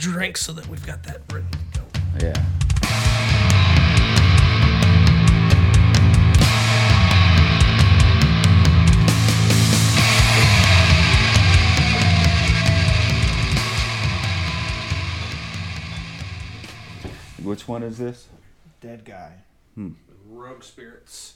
drink so that we've got that written. Go. Yeah. Which one is this? Dead guy. Hmm. Rogue spirits.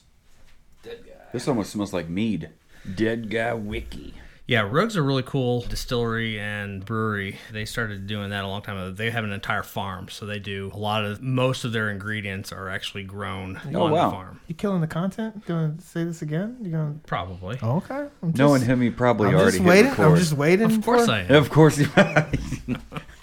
Dead guy. This almost smells like mead. Dead guy wiki. Yeah, Rogue's a really cool distillery and brewery. They started doing that a long time ago. They have an entire farm, so they do a lot of most of their ingredients are actually grown Oh, on wow. the farm. You killing the content? You gonna say this again? You gonna? Probably. Oh, okay. I'm just, Knowing him, he probably I'm already just waiting. record. I'm just waiting. Of course for, I am. Of course, he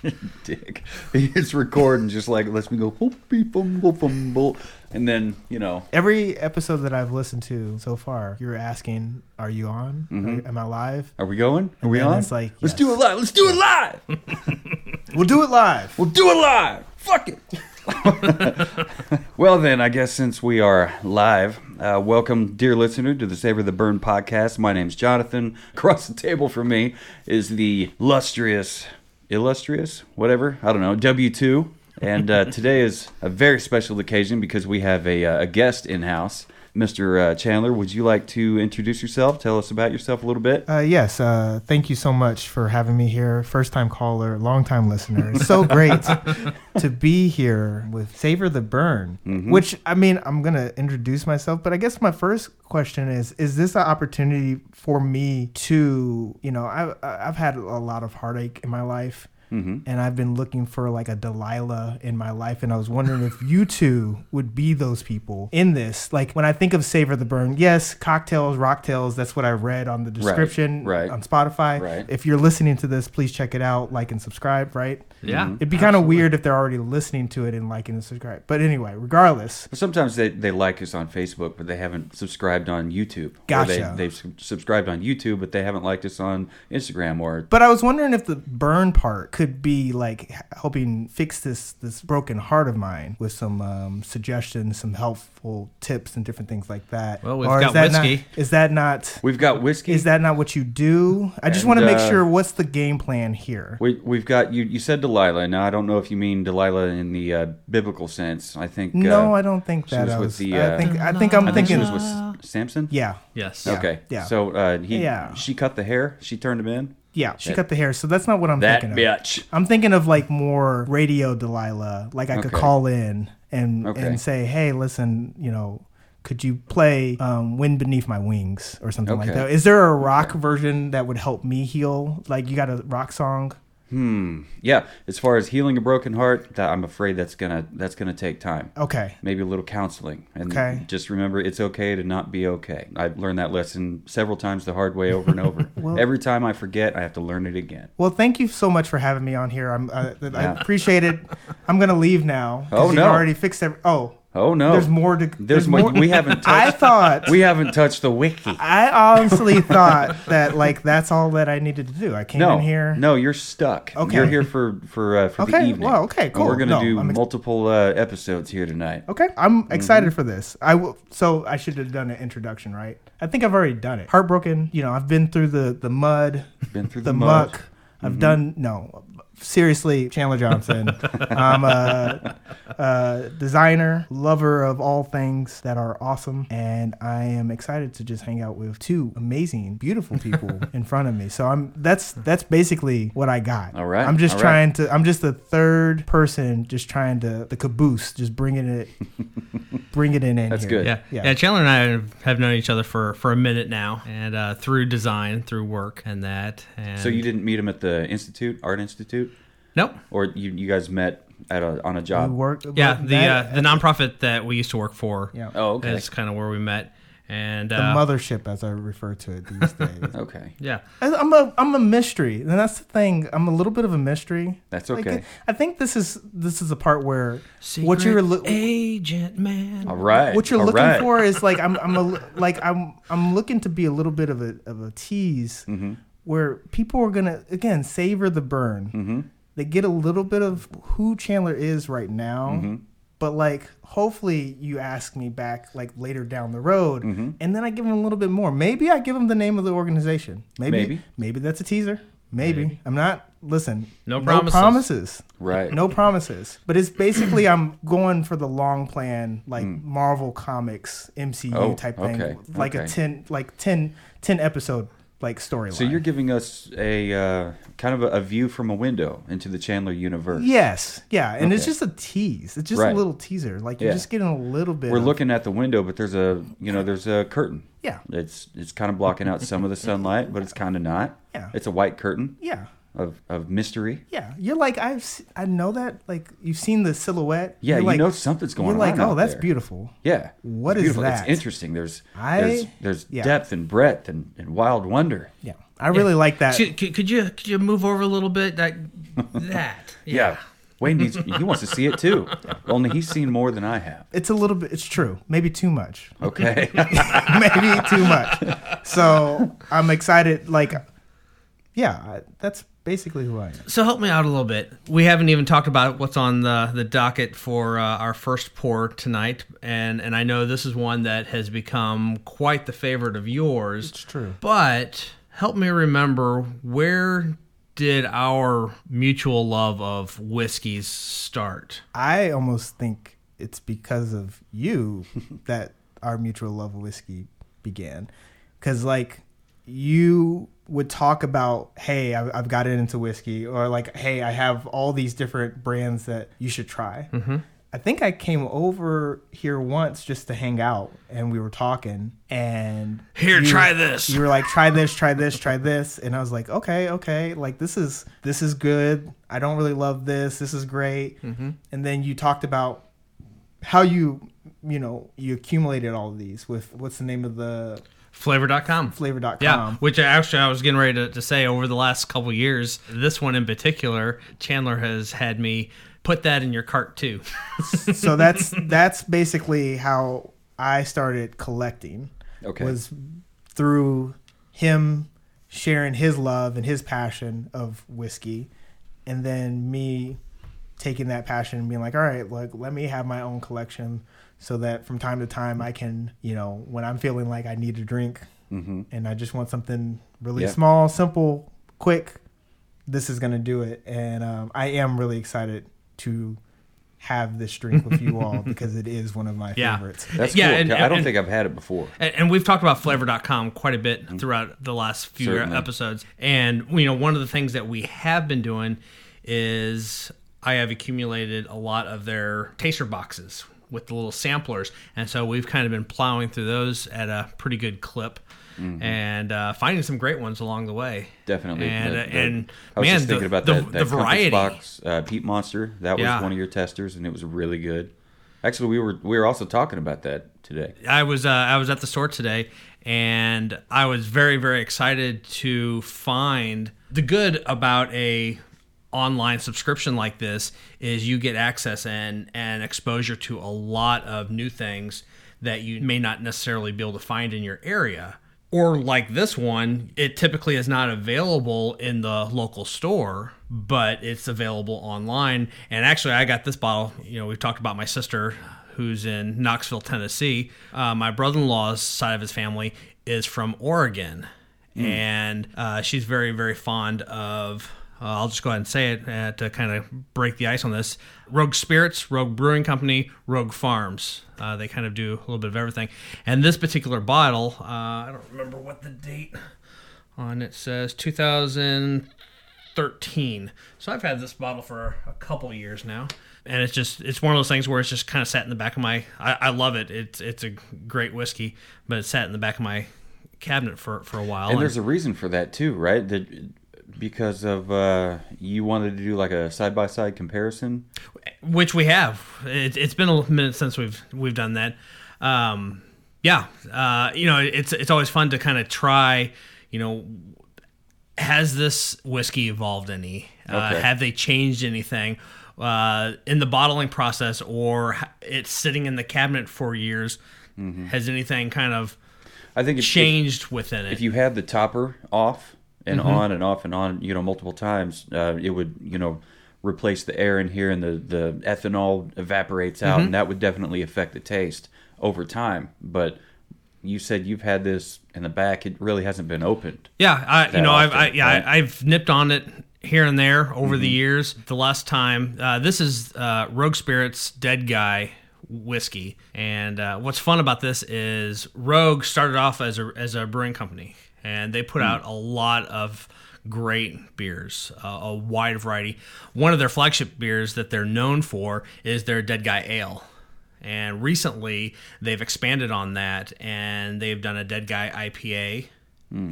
dick. He hits record and just like lets me go boop, beep, boom, boop, boom, boop. and then you know Every episode that I've listened to so far, you're asking, "Are you on? Mhm. Am I live?" Are we going? Are we on? it's like, let's yes. do it live. Let's do it live. We'll do it live. We'll do it live. Fuck it. well, then, I guess since we are live, uh, welcome, dear listener, to the Savor the Burn podcast. My name's Jonathan. Across the table from me is the lustrous, illustrious, whatever, I don't know, W2. And uh, today is a very special occasion because we have a, uh, a guest in house. Mr. Uh, Chandler, would you like to introduce yourself? Tell us about yourself a little bit. Uh, yes. Uh, thank you so much for having me here. First time caller, long time listener. It's so great to be here with Savor the Burn. Mm-hmm. Which I mean, I'm gonna introduce myself, but I guess my first question is: Is this an opportunity for me to, you know, I've I've had a lot of heartache in my life. Mm-hmm. and I've been looking for like a Delilah in my life, and I was wondering if you two would be those people in this. Like when I think of Savor the Burn, yes, cocktails, rocktails. That's what I read on the description right. on Spotify. Right. If you're listening to this, please check it out, like and subscribe. Right. Yeah. Mm-hmm. It'd be kind of weird if they're already listening to it and liking and subscribe. But anyway, regardless, Sometimes they, they like us on Facebook, but they haven't subscribed on YouTube. Gotcha. they, they've subscribed on YouTube, but they haven't liked us on Instagram or. But I was wondering if the burn part could be like helping fix this this broken heart of mine with some um, suggestions, some helpful tips, and different things like that. Well, we've Or is got that whiskey. Not, is that not? We've got whiskey. Is that not what you do? I just And, want to make uh, sure what's the game plan here. we, we've got you. You said Delilah. Now I don't know if you mean Delilah in the uh, biblical sense. I think. No, uh, I don't think she that. was I with was. the, I uh, think. I think I'm I think she was with Samson. yeah, Yes. Okay. yeah. So uh, he, Yeah. she cut the hair. She turned him in. Yeah. She That- cut the hair, so that's not what I'm That thinking of. bitch. I'm thinking of like more radio Delilah. Like I could Okay. call in and Okay. and say, "Hey, listen, you know, could you play um, "Wind Beneath My Wings" or something like Okay. that?" Is there a rock version that would help me heal? Like you got a rock song? Hmm. Yeah. As far as healing a broken heart, that I'm afraid that's gonna that's gonna take time. Okay. maybe a little counseling and Okay. just remember it's okay to not be okay i've learned that lesson several times the hard way over and over Well- every time i forget i have to learn it again Well, thank you so much for having me on here. I'm uh, I Yeah. appreciate it. I'm gonna leave now. Oh, no. already fixed every. Oh, oh no there's more to. there's, more, we haven't Touched, I thought. we haven't touched the wiki I honestly thought that like that's all that I needed to do. I came no in here. no you're stuck Okay. you're here for for uh, for the Okay, evening well, okay, cool. we're gonna No, do ex- multiple uh, episodes here tonight Okay, I'm Mm-hmm. excited for this. I will. So I should have done an introduction, right? I think I've already done it. Heartbroken. You know, I've been through the the mud, been through the, the, mud. muck. I've done no. Seriously, Chandler Johnson. I'm a, a designer, lover of all things that are awesome, and I am excited to just hang out with two amazing, beautiful people in front of me. So I'm that's that's basically what I got. All right, I'm just all right. trying to. I'm just the third person, just trying to the caboose, just bringing it, bring it in. in That's here. good. Yeah. Yeah. yeah, Chandler and I have- have known each other for, for a minute now, and uh, through design, through work, and that. And so you didn't meet him at the institute art institute Nope. or you you guys met at a on a We job worked. Yeah, the that- uh, the nonprofit that we used to work for. yeah. oh okay Is kind of where we met, and the uh, mothership, as I refer to it these days. okay Yeah. I- I'm a I'm a mystery, and that's the thing. I'm a little bit of a mystery. that's Like, okay I think this is this is a part where Secret what you're lo- agent man. all right what you're all looking right. for is like I'm I'm a, like I'm I'm looking to be a little bit of a of a tease mm-hmm where people are gonna again savor the burn. mm-hmm They get a little bit of who Chandler is right now, mm-hmm but like hopefully you ask me back like later down the road, Mhm. and then I give him a little bit more. Maybe I give him the name of the organization. Maybe Maybe. maybe, that's a teaser. Maybe. Maybe. I'm not listen, No promises. promises. Right. No promises. But it's basically I'm going for the long plan, like Marvel Comics MCU. Oh, type thing, okay, like a 10 like 10, 10 episode like storyline. So you're giving us a uh, kind of a, a view from a window into the Chandler universe. Yes, yeah, and it's just a tease. It's just Right. a little teaser. Like you're Yeah. just getting a little bit. We're of- looking at the window, but there's a you know there's a curtain. Yeah, It's it's kind of blocking out some of the sunlight, but it's kind of not. Yeah. It's a white curtain yeah, of, of mystery. yeah. You're like I've I know that. Like you've seen the silhouette. Yeah, You're you like, know something's going on. You're like, oh, that's there. beautiful. Yeah. What It's is beautiful. that? It's interesting. There's I- there's there's yeah. depth and breadth and, and wild wonder. Yeah, I really like that. Could, could, could you could you move over a little bit? That that Yeah. Wayne needs he wants to see it too. Only he's seen more than I have. It's a little bit. It's true. Maybe too much. Okay. Maybe too much. So I'm excited. Like, yeah, that's basically who I am. So help me out a little bit. We haven't even talked about what's on the, the docket for uh, our first pour tonight, and and I know this is one that has become quite the favorite of yours. It's true. But help me remember where did our mutual love of whiskeys start? I almost think it's because of you that our mutual love of whiskey began. Because, like, you would talk about, hey, I've, I've got it into whiskey, or like, hey, I have all these different brands that you should try. Mm-hmm. I think I came over here once just to hang out, and we were talking. And Here, you- try this. You were like, try this, try this, try this, and I was like, okay, okay, like this is this is good. I don't really love this. This is great. Mm-hmm. And then you talked about how you you know you accumulated all of these with what's the name of the Flaviar.com. flaviar.com. Yeah, which actually I was getting ready to, to say over the last couple years, this one in particular, Chandler has had me put that in your cart too. so that's that's basically how I started collecting. Okay. Was through him sharing his love and his passion of whiskey, and then me taking that passion and being like, all right, like let me have my own collection, so that from time to time I can, you know, when I'm feeling like I need a drink hmm and I just want something really Yeah. small, simple, quick, this is gonna do it. And um, I am really excited to have this drink with you all because it is one of my Yeah. favorites. That's Yeah, cool. and- I don't and- think I've had it before. And, and we've talked about flaviar.com quite a bit throughout the last few Certainly. episodes. And, you know, one of the things that we have been doing is I have accumulated a lot of their taster boxes with the little samplers. And so we've kind of been plowing through those at a pretty good clip. And uh, finding some great ones along the way. Definitely. And, The- uh, the- and I was man, just thinking the, about the, that, that variety. box uh, Peat Monster. That was Yeah. one of your testers, and it was really good. Actually, we were we were also talking about that today. I was uh, I was at the store today, and I was very very excited to find the good about a online subscription like this is you get access and and exposure to a lot of new things that you may not necessarily be able to find in your area. Or like this one, it typically is not available in the local store, but it's available online. And actually, I got this bottle. You know, we've talked about my sister who's in Knoxville, Tennessee. Uh, my brother in law's side of his family is from Oregon. And uh, she's very, very fond of, uh, I'll just go ahead and say it uh, to kind of break the ice on this Rogue Spirits, Rogue Brewing Company, Rogue Farms. Uh, they kind of do a little bit of everything. And this particular bottle, uh, I don't remember what the date on it says 2013. So I've had this bottle for a couple years now. And it's just it's one of those things where it's just kind of sat in the back of my I, I love it. It's it's a great whiskey, but it sat in the back of my cabinet for, for a while. And there's a reason for that too, right? That because of uh, you wanted to do like a side by side comparison. which we have. It, it's been a minute since we've we've done that. Um, yeah, uh, you know, it's it's always fun to kind of try. You know, has this whiskey evolved any? Uh, have they changed anything uh, in the bottling process, or it's sitting in the cabinet for years? Has anything kind of I think if, if, changed within it? if you had the topper off and Mm-hmm. on and off and on, you know, multiple times, uh, it would you know replace the air in here, and the the ethanol evaporates Mm-hmm. out, and that would definitely affect the taste over time. But you said you've had this in the back; it really hasn't been opened. Yeah, I, you know, I've, I, yeah, right? I, I've nipped on it here and there over the years. The last time, uh, this is uh, Rogue Spirits Dead Guy whiskey. And uh, what's fun about this is Rogue started off as a as a brewing company, and they put out a lot of great beers, uh, a wide variety. One of their flagship beers that they're known for is their Dead Guy Ale. And recently, they've expanded on that, and they've done a Dead Guy IPA,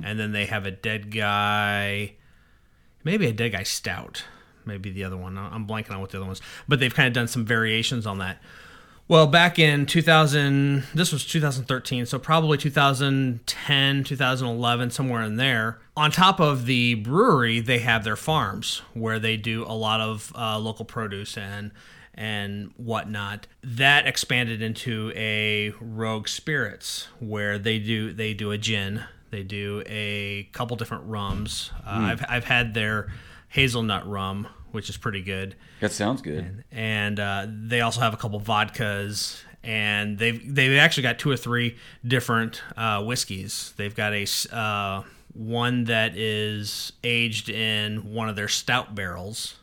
and then they have a Dead Guy, maybe a Dead Guy Stout, maybe the other one. I'm blanking on what the other ones, but they've kind of done some variations on that. Well, back in 2000, this was 2013, so probably 2010, 2011, somewhere in there. On top of the brewery, they have their farms where they do a lot of uh, local produce and and whatnot. That expanded into a Rogue Spirits where they do they do a gin, they do a couple different rums. Uh, I've I've had their hazelnut rum, which is pretty good That sounds good. and uh, they also have a couple vodkas and they've they've actually got two or three different uh, whiskeys they've got a uh, one that is aged in one of their stout barrels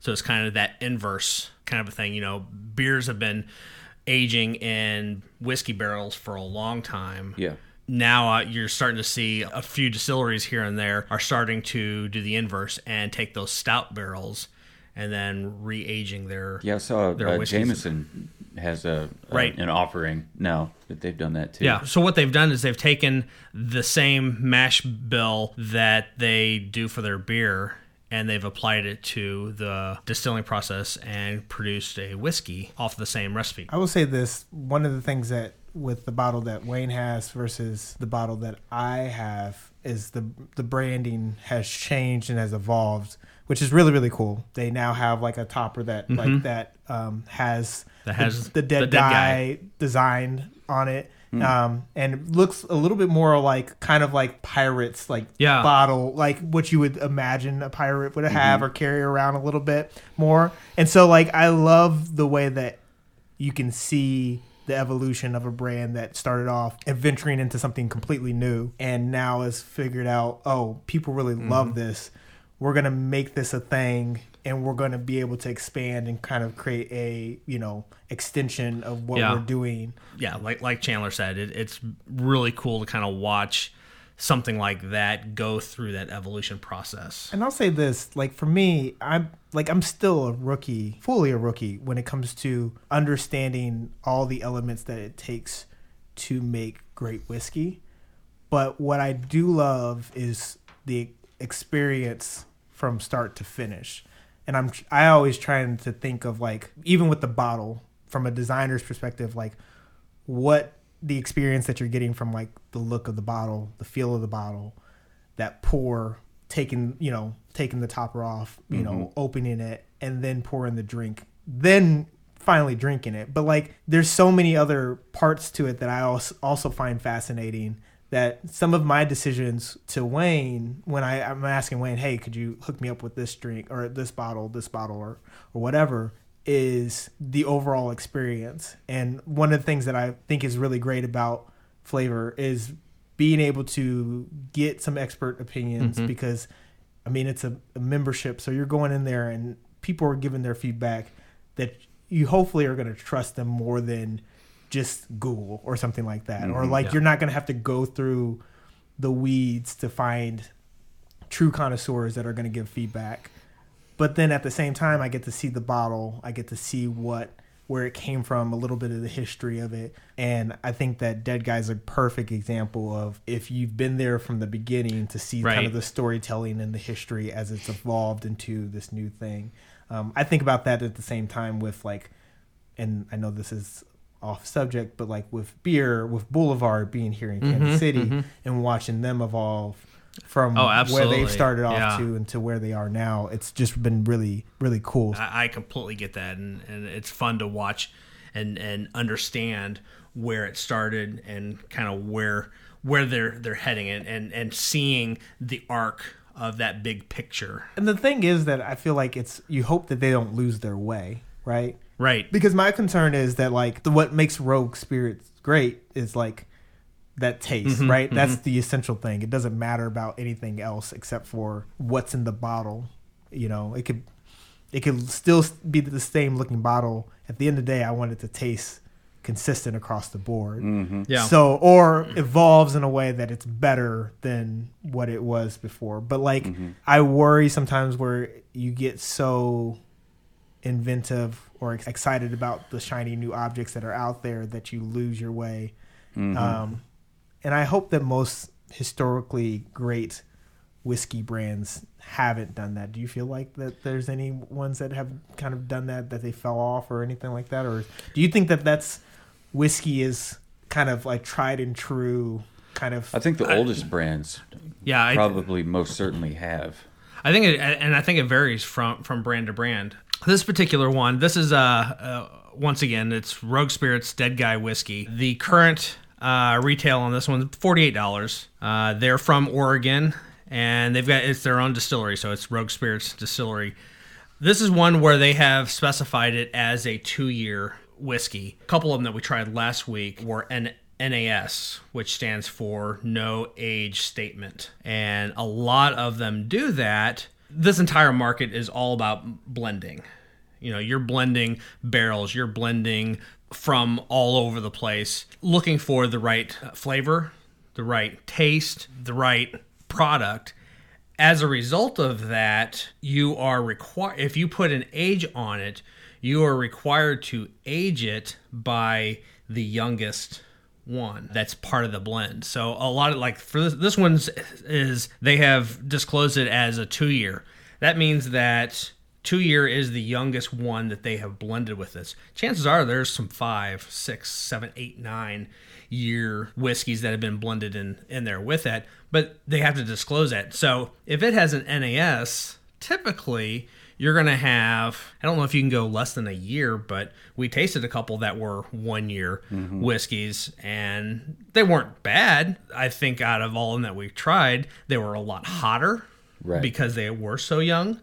so it's kind of that inverse kind of a thing you know beers have been aging in whiskey barrels for a long time Yeah. now uh, you're starting to see a few distilleries here and there are starting to do the inverse and take those stout barrels and then re-aging their Yeah, I saw Their uh. Jameson has a, a Right. an offering now that they've done that too. yeah so what they've done is they've taken the same mash bill that they do for their beer and they've applied it to the distilling process and produced a whiskey off the same recipe I will say this: one of the things that with the bottle that Wayne has versus the bottle that I have is the the branding has changed and has evolved, which is really really cool. They now have like a topper that like that um, has Mm-hmm. That has the, the dead the dead guy, guy. design on it. Um, and looks a little bit more like kind of like pirates like Yeah. bottle like what you would imagine a pirate would have or carry around a little bit more and so like i love the way that you can see the evolution of a brand that started off adventuring into something completely new and now has figured out oh people really Mm-hmm. love this we're going to make this a thing and we're going to be able to expand and kind of create a you know extension of what Yeah. we're doing yeah, like like Chandler said, it, it's really cool to kind of watch something like that go through that evolution process. And I'll say this, like for me, I'm like I'm still a rookie, fully a rookie when it comes to understanding all the elements that it takes to make great whiskey. But what I do love is the experience from start to finish. And I'm I always trying to think of like even with the bottle from a designer's perspective like what the experience that you're getting from like the look of the bottle, the feel of the bottle, that pour, taking you know taking the topper off, you know mm-hmm. opening it and then pouring the drink, then finally drinking it. But like there's so many other parts to it that I also also find fascinating. That some of my decisions to Wayne when I, I'm asking Wayne, hey, could you hook me up with this drink or this bottle, this bottle or or whatever, is the overall experience. And one of the things that I think is really great about Flaviar is being able to get some expert opinions mm-hmm. because I mean it's a, a membership, so you're going in there and people are giving their feedback that you hopefully are going to trust them more than just Google or something like that, or mm-hmm. like yeah. you're not going to have to go through the weeds to find true connoisseurs that are going to give feedback. But then at the same time, I get to see the bottle. I get to see what where it came from, a little bit of the history of it, and I think that Dead Guy's a perfect example of if you've been there from the beginning to see kind of the storytelling and the history as it's evolved into this new thing. Um, I think about that at the same time with like, and I know this is off subject, but like with beer, with Boulevard being here in Kansas City and watching them evolve from Oh, where they've started off Yeah. to and to where they are now. It's just been really, really cool. I, I completely get that, and, and it's fun to watch and and understand where it started and kind of where where they're they're heading and, and and seeing the arc of that big picture. And the thing is that I feel like it's you hope that they don't lose their way, right? Right. Because my concern is that like the, what makes Rogue Spirits great is like that taste, Mm-hmm, right? That's the essential thing. It doesn't matter about anything else except for what's in the bottle. you know, it could it could still be the same looking bottle. At the end of the day, I want it to taste consistent across the board. Yeah. So or evolves in a way that it's better than what it was before. But like I worry sometimes where you get so inventive or excited about the shiny new objects that are out there that you lose your way. Um, and I hope that most historically great whiskey brands haven't done that. Do you feel like that there's any ones that have kind of done that that they fell off or anything like that or do you think that that's whiskey is kind of like tried and true kind of I think the oldest brands yeah, I, probably most certainly have. I think it, and I think it varies from from brand to brand. This particular one, this is uh, uh once again, it's Rogue Spirits Dead Guy Whiskey. The current uh, retail on this one, forty eight dollars. Uh, they're from Oregon, and they've got it's their own distillery, so it's Rogue Spirits Distillery. This is one where they have specified it as a two year whiskey. A couple of them that we tried last week were N- NAS, which stands for No Age Statement. And a lot of them do that. This entire market is all about blending. You know, you're blending barrels, you're blending from all over the place, looking for the right flavor, the right taste, the right product as a result of that, you are required, if you put an age on it, you are required to age it by the youngest one that's part of the blend. So a lot of like for this, this one's is they have disclosed it as a two year. That means that two year is the youngest one that they have blended with this. Chances are there's some five, six, seven, eight, nine year whiskeys that have been blended in in there with that, but they have to disclose that. So if it has an NAS, typically you're going to have I don't know if you can go less than a year, but we tasted a couple that were 1 year mm-hmm. whiskeys and they weren't bad. I think out of all of them that we tried, they were a lot hotter Right. because they were so young.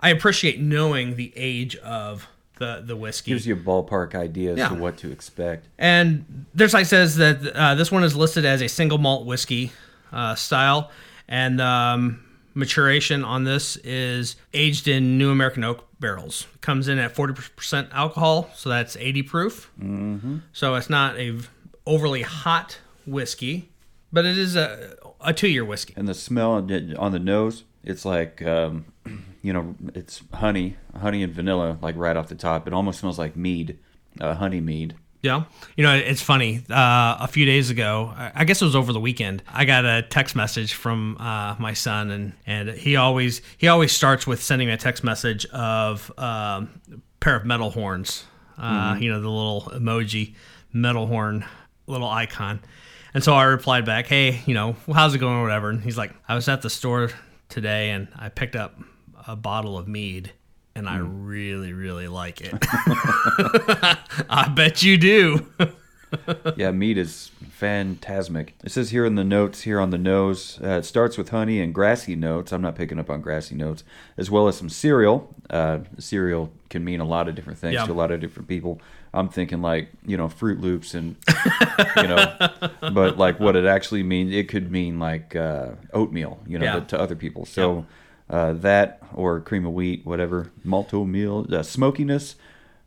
I appreciate knowing the age of the the whiskey. Gives you a ballpark idea as Yeah. to what to expect. And their site says that uh, this one is listed as a single malt whiskey uh, style, and um, maturation on this is aged in New American oak barrels. Comes in at forty percent alcohol, so that's eighty proof. Mm-hmm. So it's not a overly hot whiskey, but it is a a two year whiskey. And the smell on the- nose, it's like, um, you know, it's honey, honey and vanilla, like right off the top. It almost smells like mead, uh, honey mead. Yeah. You know, it's funny. Uh, a few days ago, I guess it was over the weekend, I got a text message from uh, my son, and, and he always he always starts with sending me a text message of um, a pair of metal horns. Uh, You know, the little emoji metal horn little icon. And so I replied back, "Hey, you know, how's it going or whatever?" And he's like, "I was at the store today, and I picked up a bottle of mead." And I really, really like it. I bet you do. Yeah, mead is phantasmic. It says here in the notes, here on the nose, uh, it starts with honey and grassy notes. I'm not picking up on grassy notes, as well as some cereal. Uh, cereal can mean a lot of different things Yeah. to a lot of different people. I'm thinking like you know Froot Loops and you know, but like what it actually means, it could mean like uh, oatmeal, you know, Yeah. to other people. So uh, that or cream of wheat, whatever, malto meal, uh, smokiness.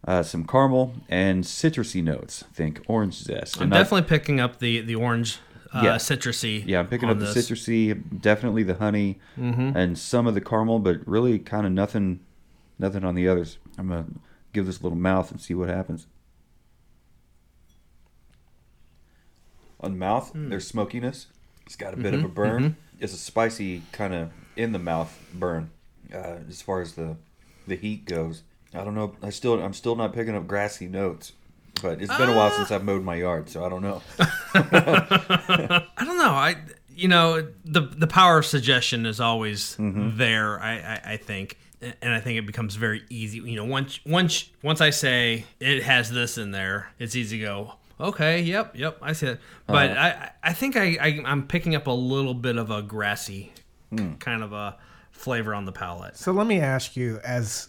Uh, some caramel and citrusy notes. Think orange zest. I'm And I- definitely picking up the the orange uh, Yeah. citrusy. yeah, I'm picking up the this. citrusy, definitely the honey, and some of the caramel, but really kind of nothing, nothing on the others. I'm gonna give this a little mouth and see what happens. On mouth, there's smokiness. It's got a bit of a burn. It's a spicy kind of in the mouth burn. Uh, as far as the the heat goes, I don't know. I still I'm still not picking up grassy notes. But it's been a while since I've mowed my yard, so I don't know. I don't know. I you know the the power of suggestion is always Mm-hmm. there. I, I I think, and I think it becomes very easy. You know, once once once I say it has this in there, it's easy to go. Okay, yep, yep, I see it. But Uh-huh. I I I think I, I I'm picking up a little bit of a grassy Hmm. kind of a flavor on the palate. So let me ask you, as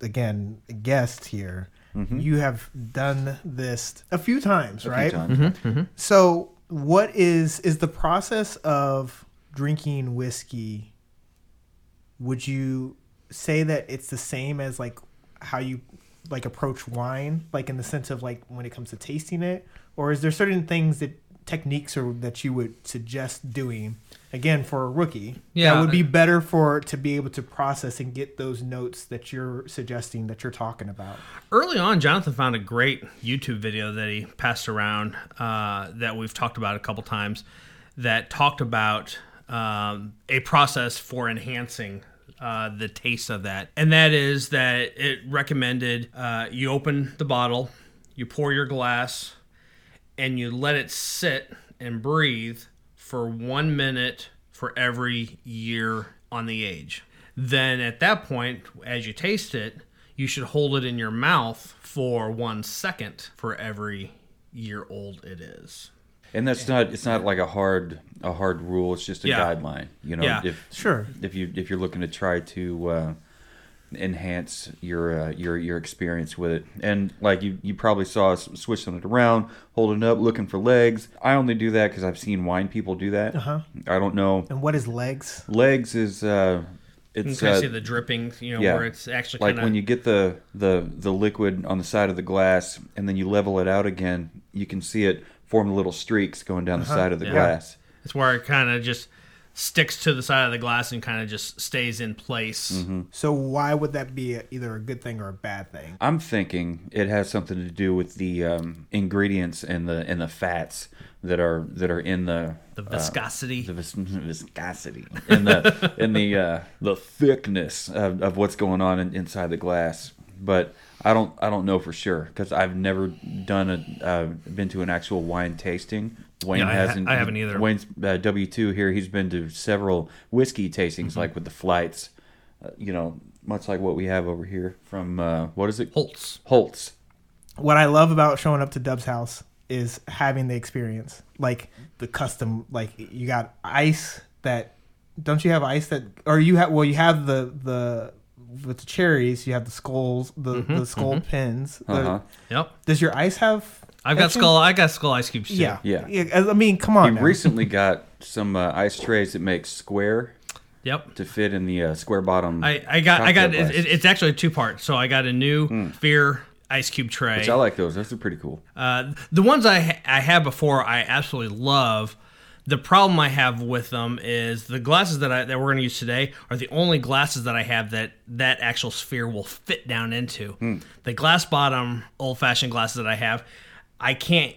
again a guest here, you have done this a few times, A few right? times. So what is is the process of drinking whiskey? Would you say that it's the same as like how you like approach wine, like in the sense of like when it comes to tasting it, or is there certain things that techniques or that you would suggest doing again for a rookie Yeah. that would be better for to be able to process and get those notes that you're suggesting that you're talking about Early on, Jonathan found a great YouTube video that he passed around uh, that we've talked about a couple times that talked about um, a process for enhancing uh, the taste of that. And that is that it recommended uh, you open the bottle, you pour your glass, and you let it sit and breathe for one minute for every year on the age. Then at that point, as you taste it, you should hold it in your mouth for one second for every year old it is. And that's not it's not like a hard a hard rule. It's just a Yeah. guideline. You know, Yeah. if sure if you if you're looking to try to uh, enhance your uh, your your experience with it, and like you you probably saw us switching it around, holding up, looking for legs. I only do that because I've seen wine people do that. uh-huh I don't know. and what is legs Legs is uh, You it's can uh, see the dripping, you know, yeah. where it's actually like kind of when you get the the the liquid on the side of the glass and then you level it out again you can see it form little streaks going down the side of the Uh-huh. Yeah. glass it's where it kind of just sticks to the side of the glass and kind of just stays in place. Mm-hmm. so why would that be a, either a good thing or a bad thing i'm thinking it has something to do with the um, ingredients and the and the fats that are that are in the The uh, viscosity. the vis- viscosity and the in the uh, the thickness of, of what's going on in, inside the glass. But I don't I don't know for sure because I've never done a uh, been to an actual wine tasting. Wayne Yeah, hasn't. I haven't either. Wayne's uh, W two here. He's been to several whiskey tastings, Mm-hmm. like with the flights. Uh, you know, much like what we have over here from uh, what is it? Holtz. Holtz. what I love about showing up to Dub's house is having the experience, like the custom. Like you got ice that don't you have ice that or you have well you have the the with the cherries you have the skulls the the skull pins. The- Uh-huh. Yep. does your ice have? I've got etching? skull. I got skull ice cubes too. Yeah, Yeah. I mean, come He on. now. recently got some uh, ice trays that make square Yep. to fit in the uh, square bottom. I, I got I got it, it's actually two parts. So I got a new Fear ice cube tray. Which I like those. Those are pretty cool. Uh, the ones I ha- I had before, I absolutely love. The problem I have with them is the glasses that I that we're going to use today are the only glasses that I have that that actual sphere will fit down into. Hmm. The glass bottom old fashioned glasses that I have, I can't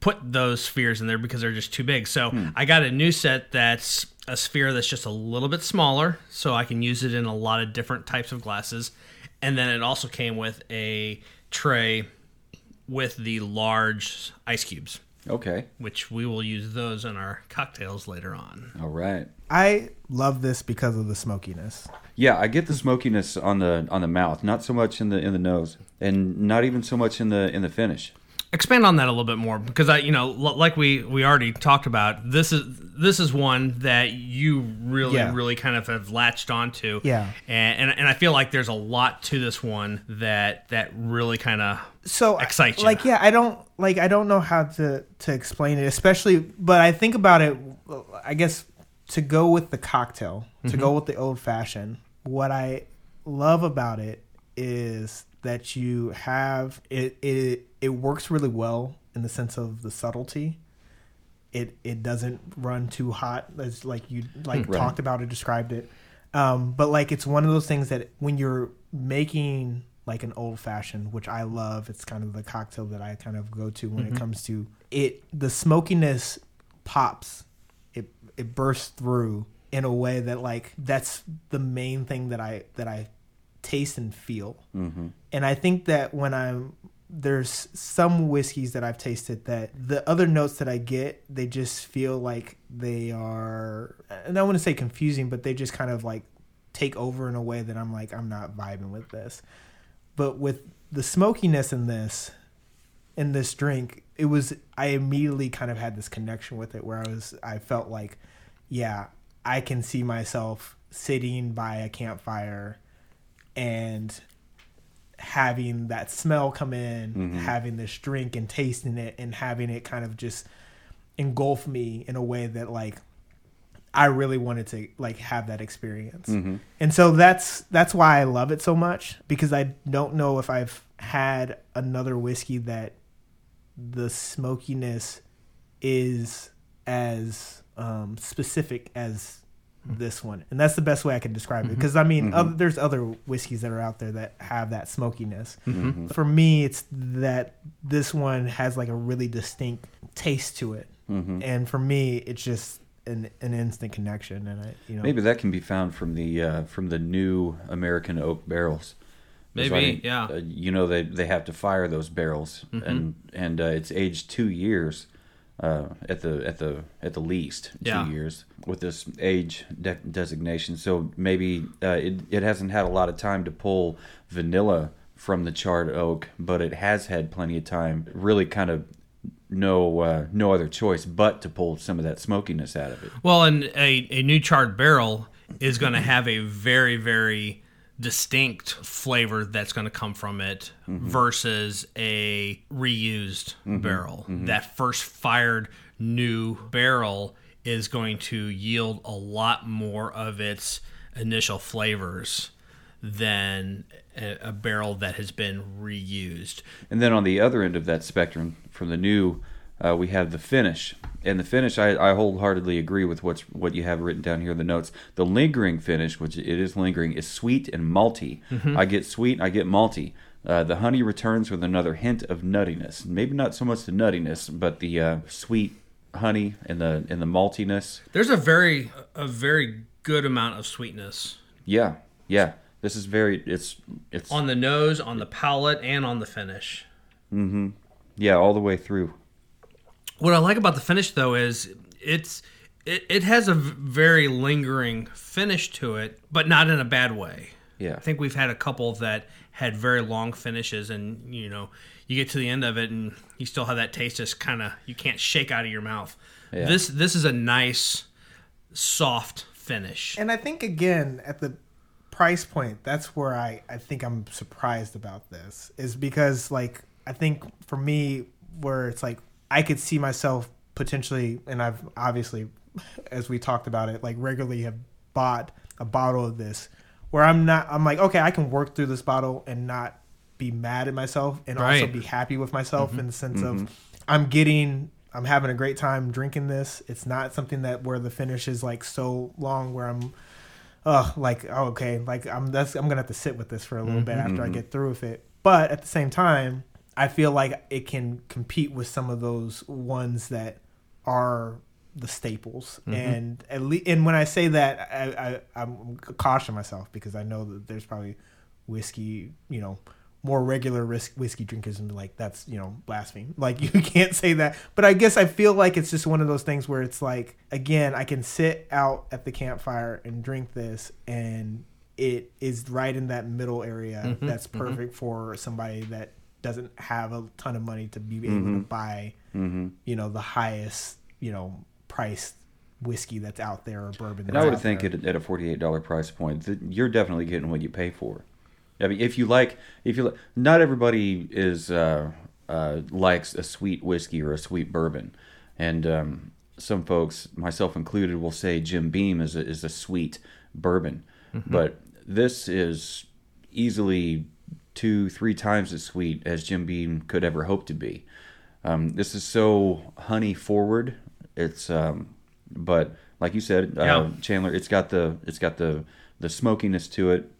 put those spheres in there because they're just too big. So hmm. I got a new set that's a sphere that's just a little bit smaller, so I can use it in a lot of different types of glasses. And then it also came with a tray with the large ice cubes, Okay. which we will use those in our cocktails later on. All right. I love this because of the smokiness. Yeah, I get the smokiness on the on the mouth, not so much in the in the nose, and not even so much in the in the finish. Expand on that a little bit more because I, you know, l- like we we already talked about, this is this is one that you really Yeah. really kind of have latched onto. Yeah. and and, and I feel like there's a lot to this one that that really kind of so excites you. like yeah i don't like i don't know how to to explain it especially but i think about it i guess to go with the cocktail to mm-hmm. go with the old fashioned what i love about it is that you have it it it works really well in the sense of the subtlety. It it doesn't run too hot as like you like Right. talked about or described it. Um, but like it's one of those things that when you're making like an old fashioned which i love it's kind of the cocktail that i kind of go to when it comes to it the smokiness pops. It it bursts through in a way that like that's the main thing that i that i taste and feel. Mm-hmm. and I think that when I'm there's some whiskeys that I've tasted that the other notes that I get, they just feel like they are and I want to say confusing, but they just kind of like take over in a way that I'm like, I'm not vibing with this. But with the smokiness in this in this drink, it was I immediately kind of had this connection with it where I was I felt like, yeah, I can see myself sitting by a campfire and having that smell come in, having this drink and tasting it and having it kind of just engulf me in a way that like I really wanted to like have that experience. Mm-hmm. And so that's that's why I love it so much because I don't know if I've had another whiskey that the smokiness is as um, specific as this one, and that's the best way I can describe it. Because I mean, other, there's other whiskeys that are out there that have that smokiness. For me, it's that this one has like a really distinct taste to it, and for me, it's just an an instant connection. And I, you know, Maybe that can be found from the uh, from the new American oak barrels. Maybe, why, yeah. Uh, you know they they have to fire those barrels, and and uh, it's aged two years uh, at the at the at the least two Yeah. years with this age de- designation. So maybe uh, it it hasn't had a lot of time to pull vanilla from the charred oak, but it has had plenty of time. Really, kind of no uh, no other choice but to pull some of that smokiness out of it. Well, and a, a new charred barrel is going to have a very, very distinct flavor that's going to come from it mm-hmm. versus a reused mm-hmm. barrel. Mm-hmm. That first fired new barrel is going to yield a lot more of its initial flavors than a, a barrel that has been reused. And then on the other end of that spectrum, from the new, uh, we have the finish. And the finish, I, I wholeheartedly agree with what's what you have written down here in the notes. The lingering finish, which it is lingering, is sweet and malty. I get sweet, I get malty. Uh, the honey returns with another hint of nuttiness. Maybe not so much the nuttiness, but the uh, sweet honey and the and the maltiness. There's a very a very good amount of sweetness Yeah, yeah. This is very. It's it's on the nose, on the palate, and on the finish. Mm-hmm. Yeah all the way through. What I like about the finish though is it's it, it has a very lingering finish to it, but not in a bad way. Yeah. I think we've had a couple that had very long finishes, and you know, you get to the end of it, and you still have that taste just kind of you can't shake out of your mouth. Yeah. This this is a nice, soft finish. And I think again at the price point, that's where I I think I'm surprised about this is because like I think for me where it's like I could see myself potentially, and I've obviously, as we talked about it, like regularly have bought a bottle of this where I'm not I'm like okay I can work through this bottle and not be mad at myself and also be happy with myself mm-hmm. in the sense of mm-hmm. I'm getting I'm having a great time drinking this. It's not something that where the finish is like so long where I'm oh like oh, okay like I'm that's I'm gonna have to sit with this for a little mm-hmm. bit after I get through with it. But at the same time, I feel like it can compete with some of those ones that are the staples. Mm-hmm. And at least and when I say that, I, I I'm caution myself because I know that there's probably whiskey, you know. More regular risk whiskey drinkers and be like, that's you know blasphemy. Like you can't say that. But I guess I feel like it's just one of those things where it's like, again, I can sit out at the campfire and drink this, and it is right in that middle area mm-hmm. that's mm-hmm. perfect for somebody that doesn't have a ton of money to be able to buy, you know, the highest, you know, priced whiskey that's out there or bourbon. And I would think at, at a forty-eight dollar price point, that you're definitely getting what you pay for. I mean, if you like, if you like, not everybody is uh, uh, likes a sweet whiskey or a sweet bourbon, and um, some folks, myself included, will say Jim Beam is a, is a sweet bourbon, but this is easily two, three times as sweet as Jim Beam could ever hope to be. Um, this is so honey forward. It's um, but like you said, uh, Yeah. Chandler, it's got the it's got the the smokiness to it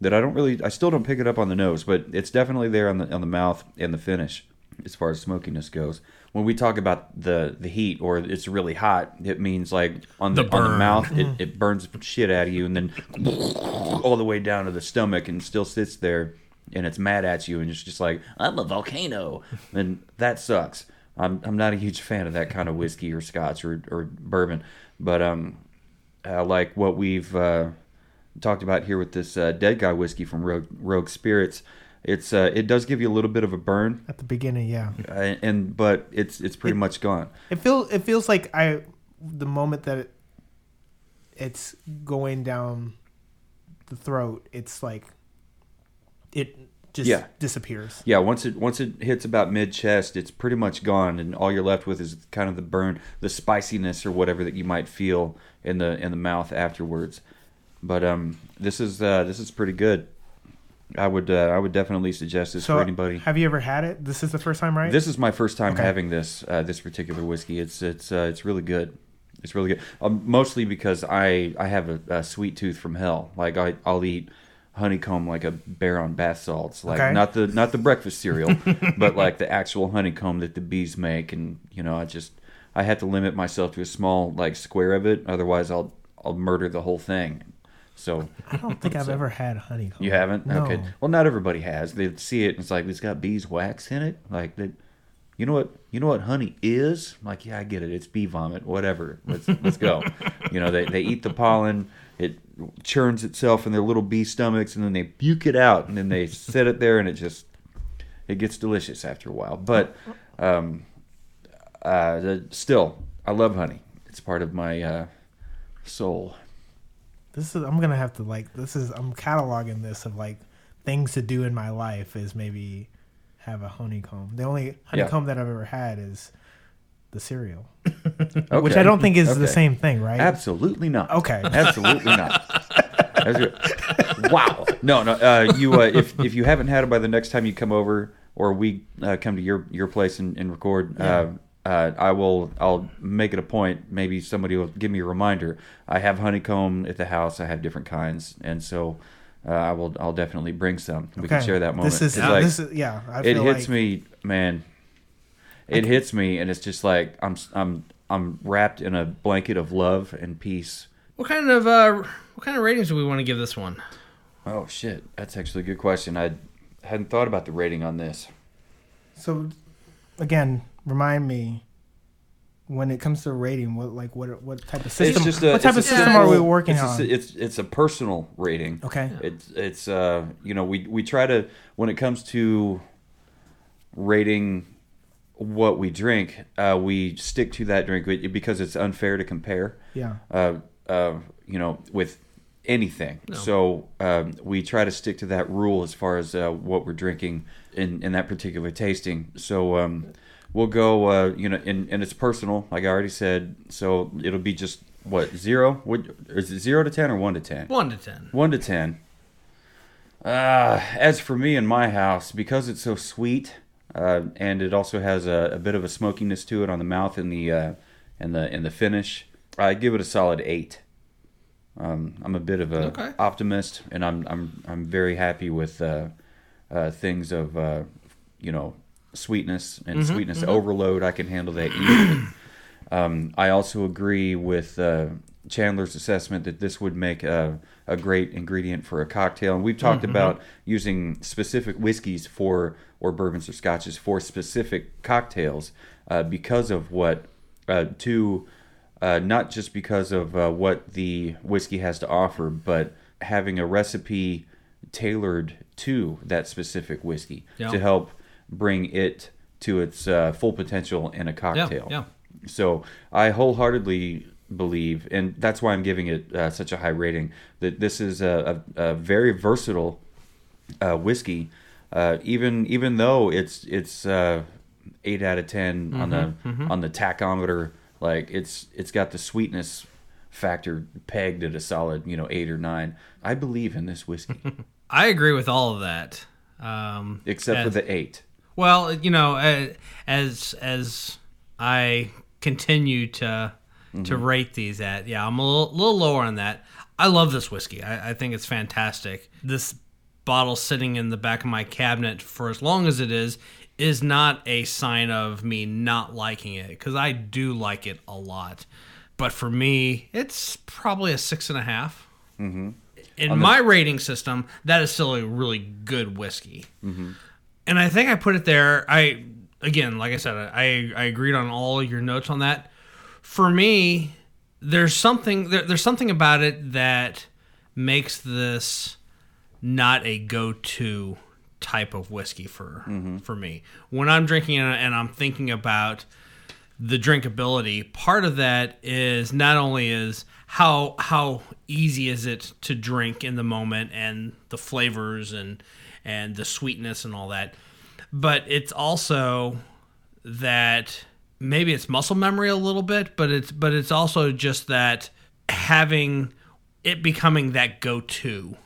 that I don't really I still don't pick it up on the nose, but it's definitely there on the on the mouth and the finish as far as smokiness goes. When we talk about the the heat or it's really hot, it means like on the, The on the mouth it, it burns shit out of you and then all the way down to the stomach and still sits there and it's mad at you and it's just like I'm a volcano. And that sucks. I'm I'm not a huge fan of that kind of whiskey or scotch or, or bourbon, but um, I like what we've uh, talked about here with this uh, dead guy whiskey from Rogue, Rogue Spirits. It's uh, it does give you a little bit of a burn, at the beginning, yeah. uh, and but it's it's pretty much gone. It feels it feels like I the moment that it, it's going down the throat, it's like it just Yeah. disappears. Yeah, once it once it hits about mid chest, it's pretty much gone, and all you're left with is kind of the burn, the spiciness or whatever that you might feel in the in the mouth afterwards. But um, this is uh, this is pretty good. I would uh, I would definitely suggest this So, for anybody. have you ever had it? This is the first time, right? This is my first time Okay. having this uh, this particular whiskey. It's it's uh, it's really good. It's really good. Um, mostly because I I have a, a sweet tooth from hell. Like I I'll eat honeycomb like a bear on bath salts. Like Okay. not the not the breakfast cereal, but like the actual honeycomb that the bees make. And you know I just I have to limit myself to a small like square of it. Otherwise I'll I'll murder the whole thing. So I don't think I've ever had honeycomb. you haven't? No. Okay. Well, not everybody has. They see it and it's like it's got beeswax in it. Like that. You know what? You know what honey is? I'm like, yeah, I get it. It's bee vomit. Whatever. Let's let's go. you know, they they eat the pollen. It churns itself in their little bee stomachs, and then they puke it out, and then they set it there, and it just it gets delicious after a while. But um, uh, still, I love honey. It's part of my uh, soul. This is I'm gonna have to like this is I'm cataloging this of like things to do in my life is maybe have a honeycomb. The only honeycomb that I've ever had is the cereal, which I don't think is the same thing, right? Absolutely not. Okay. Absolutely not. Wow. No, no. Uh, you, uh, if if you haven't had it by the next time you come over, or we uh, come to your your place and, and record, uh, uh, I will. I'll make it a point. Maybe somebody will give me a reminder. I have honeycomb at the house. I have different kinds, and so uh, I will. I'll definitely bring some. We can share that moment. This is like, this is yeah. I it hits like, me, man. It hits me, and it's just like I'm. I'm. I'm wrapped in a blanket of love and peace. What kind of uh, what kind of ratings do we want to give this one? Oh shit, that's actually a good question. I hadn't thought about the rating on this. So, again, remind me when it comes to rating. What like what what type of system? it's just a, what type of it's a system are we working it's on? si- it's it's a personal rating. okay. It's it's uh you know we we try to when it comes to rating what we drink, uh, we stick to that drink because it's unfair to compare. Yeah. uh, uh, you know, with anything. So um, we try to stick to that rule as far as uh, what we're drinking in, in that particular tasting. So um, we'll go, uh, you know, and, and it's personal, like I already said. So it'll be just what zero? What is it? Zero to ten or one to ten? One to ten. One to ten. Uh, as for me in my house, because it's so sweet, uh, and it also has a, a bit of a smokiness to it on the mouth and the uh, and the and the finish, I give it a solid eight. Um, I'm a bit of a Okay. optimist, and I'm I'm I'm very happy with uh, uh, things of uh, you know sweetness and sweetness overload. I can handle that easily. Um, I also agree with uh, Chandler's assessment that this would make a, a great ingredient for a cocktail. And we've talked about using specific whiskeys for, or bourbons or scotches for specific cocktails uh, because of what, uh, to, uh, not just because of uh, what the whiskey has to offer, but having a recipe tailored to that specific whiskey Yeah. to help bring it to its uh, full potential in a Yeah, cocktail. yeah. So I wholeheartedly believe, and that's why I'm giving it uh, such a high rating, that this is a, a, a very versatile uh, whiskey. Uh, even even though it's it's uh, eight out of 10 on the on the tachometer, like it's it's got the sweetness factor pegged at a solid you know eight or nine. I believe in this whiskey, I agree with all of that. Um, except for the eight. Well, you know, as as I continue to to rate these at, yeah, I'm a little, little lower on that. I love this whiskey. I, I think it's fantastic. This bottle sitting in the back of my cabinet for as long as it is is not a sign of me not liking it because I do like it a lot. But for me, it's probably a six and a half. Mm-hmm. In my rating system, that is still a really good whiskey mm-hmm. and I think I put it there. I again, like I said, I I agreed on all your notes on that. For me, there's something there, there's something about it that makes this not a go-to type of whiskey for mm-hmm. for me. When I'm drinking and I'm thinking about the drinkability. Part of that is not only is how how easy is it to drink in the moment and the flavors and and the sweetness and all that, but it's also that maybe it's muscle memory a little bit, but it's but it's also just that having it becoming that go-to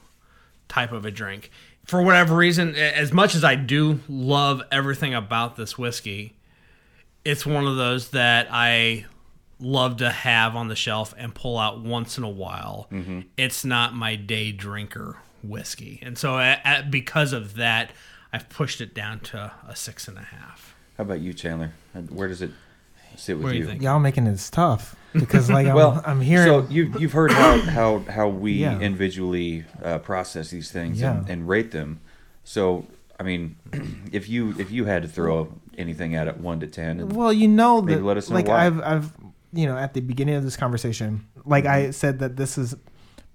type of a drink. For whatever reason, as much as I do love everything about this whiskey, it's one of those that I love to have on the shelf and pull out once in a while. Mm-hmm. It's not my day drinker whiskey, and so because of that, I've pushed it down to a six and a half. How about you, Chandler? Where does it sit with What you you Y'all making this tough because like I'm, Well, I'm hearing. So you you've heard how how how we Yeah. individually uh, process these things and, Yeah. and rate them. So I mean, if you if you had to throw anything at it, one to ten, Well, you know that let us know like why. I've I've you know at the beginning of this conversation, like I Mm-hmm. said that this is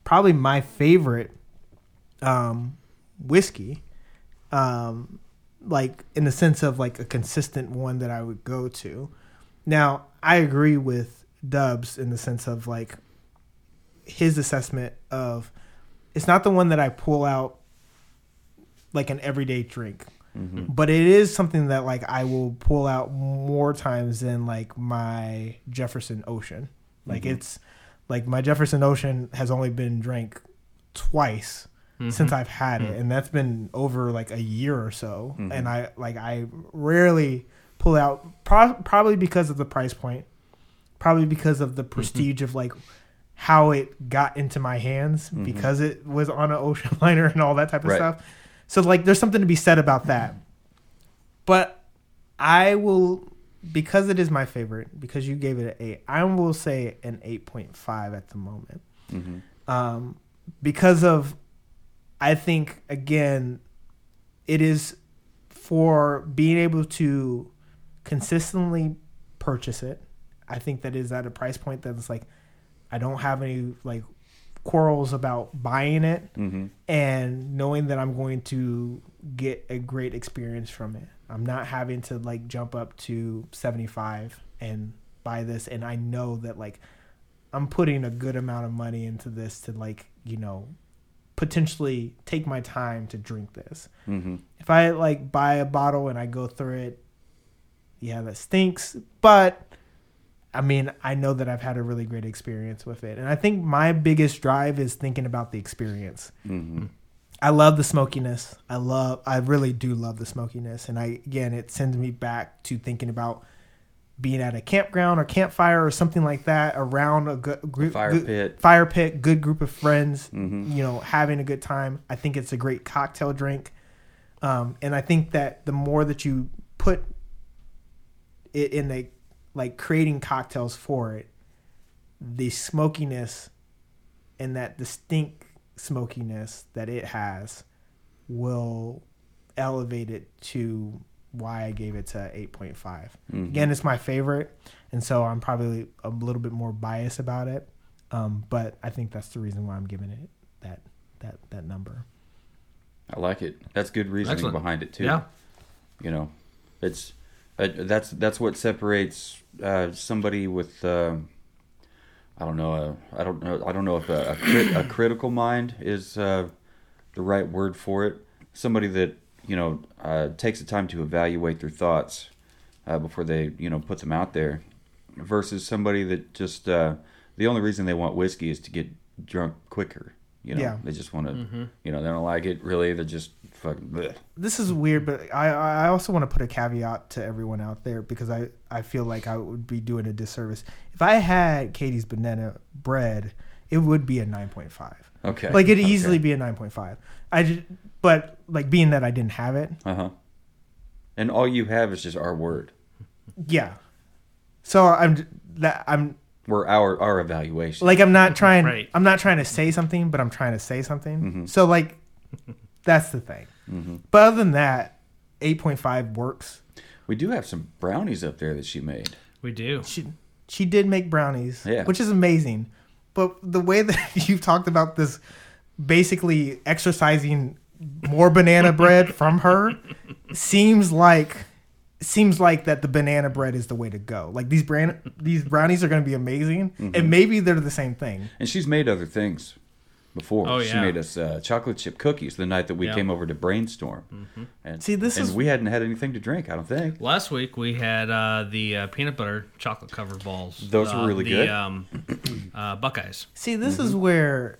probably my favorite um whiskey. Um like in the sense of like a consistent one that I would go to. Now, I agree with Dubs in the sense of like his assessment of it's not the one that I pull out like an everyday drink mm-hmm. but it is something that like I will pull out more times than like my Jefferson Ocean. Like mm-hmm. it's like my Jefferson Ocean has only been drank twice mm-hmm. since I've had it, and that's been over like a year or so. And I like I rarely pull out pro- probably because of the price point, probably because of the mm-hmm. prestige of like how it got into my hands mm-hmm. because it was on an ocean liner and all that type of Right. stuff. So like there's something to be said about that. But I will because it is my favorite, because you gave it an eight, I will say an eight point five at the moment. Mm-hmm. Um, because of I think again, it is for being able to consistently purchase it. I think that is at a price point that's like I don't have any like quarrels about buying it mm-hmm. and knowing that I'm going to get a great experience from it. I'm not having to like jump up to 75 and buy this and I know that like I'm putting a good amount of money into this to like, you know, potentially take my time to drink this. Mm-hmm. If I like buy a bottle and I go through it, yeah, that stinks, but I mean, I know that I've had a really great experience with it. And I think my biggest drive is thinking about the experience. I love the smokiness. I love, I really do love the smokiness. And I, again, it sends me back to thinking about being at a campground or campfire or something like that around a good group, fire good- pit. fire pit, good group of friends, you know, having a good time. I think it's a great cocktail drink. Um, and I think that the more that you put in a like creating cocktails for it, the smokiness and that distinct smokiness that it has will elevate it to why I gave it to 8.5. Again, it's my favorite, and so I'm probably a little bit more biased about it. Um, but I think that's the reason why I'm giving it that that that number. I like it. That's good reasoning Excellent. behind it too. Yeah. You know, it's uh, that's that's what separates uh, somebody with uh, I don't know uh, I don't know I don't know if a, a, crit, a critical mind is uh, the right word for it. Somebody that you know takes the time to evaluate their thoughts before they you know put them out there, versus somebody that just the only reason they want whiskey is to get drunk quicker. You know, Yeah. they just want to. You know, they don't like it really. They're just fucking. bleh. this is weird, but I I also want to put a caveat to everyone out there because I I feel like I would be doing a disservice if I had Katie's banana bread. It would be a nine point five. Okay. Like it'd Okay. easily be a nine point five. I just, but like being that I didn't have it, Uh huh. And all you have is just our word, yeah. So I'm that I'm or our our evaluation. like I'm not trying Right. I'm not trying to say something, but I'm trying to say something. Mm-hmm. So like that's the thing. But other than that, eight point five works. we do have some brownies up there that she made. We do. she she did make brownies, Yeah. which is amazing. But the way that you've talked about this, basically exercising more banana bread from her, seems like seems like that the banana bread is the way to go. Like these brand these brownies are going to be amazing, and maybe they're the same thing. And she's made other things before. Oh, She yeah. made us uh, chocolate chip cookies the night that we Yeah. came over to brainstorm. And, See, this and is- we hadn't had anything to drink. I don't think. Last week we had uh, the uh, peanut butter chocolate covered balls. Those were Uh, really the, good. Um, uh, Buckeyes. See, this is Mm-hmm. where,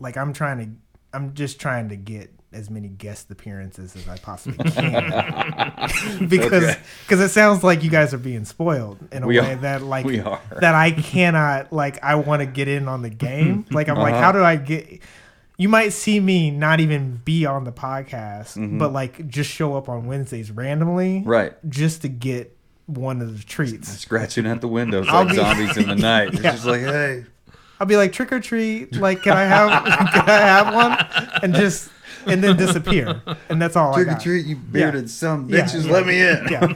like, I'm trying to, I'm just trying to get as many guest appearances as I possibly can, because because it sounds like you guys are being spoiled in a We way are. that like that I cannot like. I want to get in on the game. Like I'm like, Uh-huh. how do I get? You might see me not even be on the podcast, but like just show up on Wednesdays randomly, Mm-hmm. Right. Just to get one of the treats. Scratching at the windows like be- zombies in the night. It's just like, hey, I'll be like trick or treat. Like, can I have can I have one? And just and then disappear. And that's all I trick or treat, you bearded some Yeah, bitches, yeah, let me in. Yeah.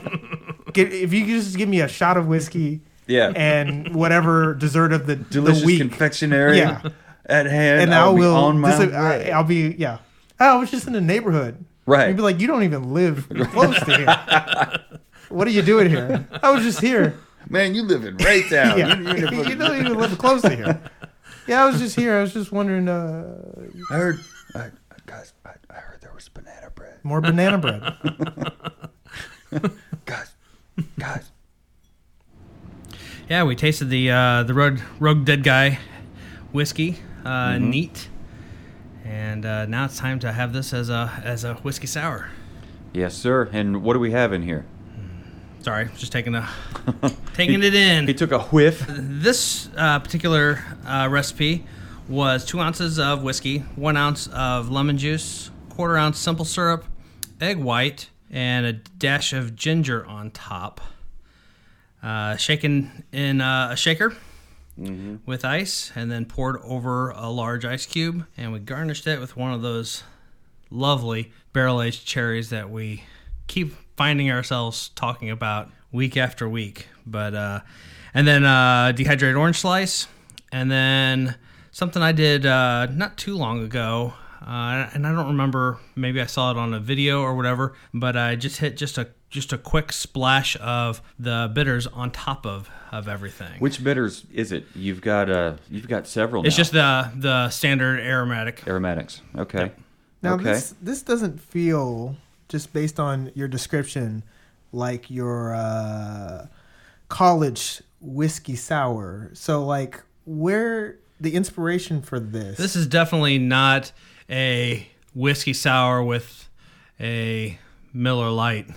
Get, if you could just give me a shot of whiskey Yeah. and whatever dessert of the, Delicious the week, confectionery Yeah. at hand. and I'll I be will. on my dis- way. I, will be yeah. Oh, I was just in the neighborhood. Right. You'd be like, you don't even live close to here. what are you doing here? I was just here. Man, you live in Raytown. Yeah. You, you you don't even live close to here. Yeah, I was just here. I was just wondering. Uh, I heard, I, guys, I, I heard there was banana bread. More banana bread. Guys, guys. Yeah, we tasted the uh, the Rogue, Rogue Dead Guy whiskey, uh, Mm-hmm. neat, and uh, now it's time to have this as a as a whiskey sour. Yes, sir. And what do we have in here? Sorry, just taking a taking it in. He took a whiff. This uh, particular uh, recipe was two ounces of whiskey, one ounce of lemon juice, quarter ounce simple syrup, egg white, and a dash of ginger on top. Uh, shaken in uh, a shaker with ice, and then poured over a large ice cube. And we garnished it with one of those lovely barrel aged cherries that we keep finding ourselves talking about week after week. But uh, and then uh, dehydrated orange slice, and then something I did uh, not too long ago. Uh, and I don't remember. Maybe I saw it on a video or whatever. But I just hit just a just a quick splash of the bitters on top of of everything. Which bitters is it? You've got uh, you've got several. it's now. just the the standard aromatic. aromatics. Okay. Now okay. this this doesn't feel just based on your description like your uh, college whiskey sour. So like where the inspiration for this? This is definitely not a whiskey sour with a Miller Lite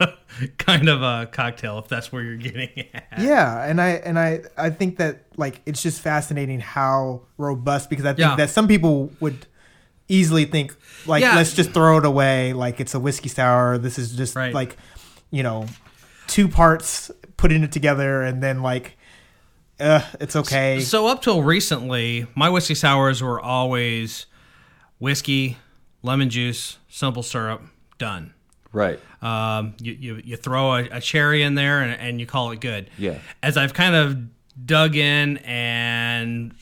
kind of a cocktail, if that's where you're getting at. yeah, and I and I I think that like it's just fascinating how robust because I think Yeah. that some people would easily think like Yeah. let's just throw it away like it's a whiskey sour. This is just Right. like you know two parts putting it together and then like uh it's okay. So up till recently, my whiskey sours were always whiskey, lemon juice, simple syrup, done. right. Um, you, you, you throw a, a cherry in there and, and you call it good. Yeah. As I've kind of dug in and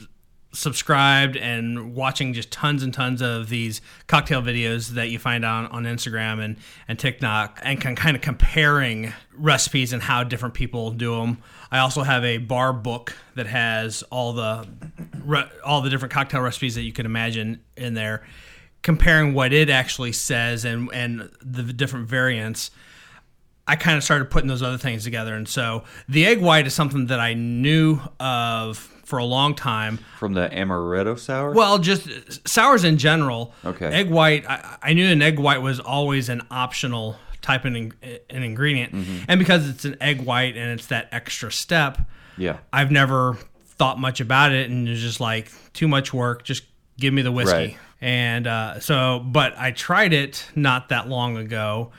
subscribed and watching just tons and tons of these cocktail videos that you find on, on Instagram and, and TikTok and can kind of comparing recipes and how different people do them. I also have a bar book that has all the all the different cocktail recipes that you can imagine in there comparing what it actually says and and the different variants I kind of started putting those other things together. And so the egg white is something that I knew of for a long time. From the amaretto sour. Well, just sours in general. Okay. Egg white, I, I knew an egg white was always an optional type of in, an ingredient. And because it's an egg white and it's that extra step, yeah. I've never thought much about it and it's just like too much work. Just give me the whiskey. Right. And uh, so, but I tried it not that long ago,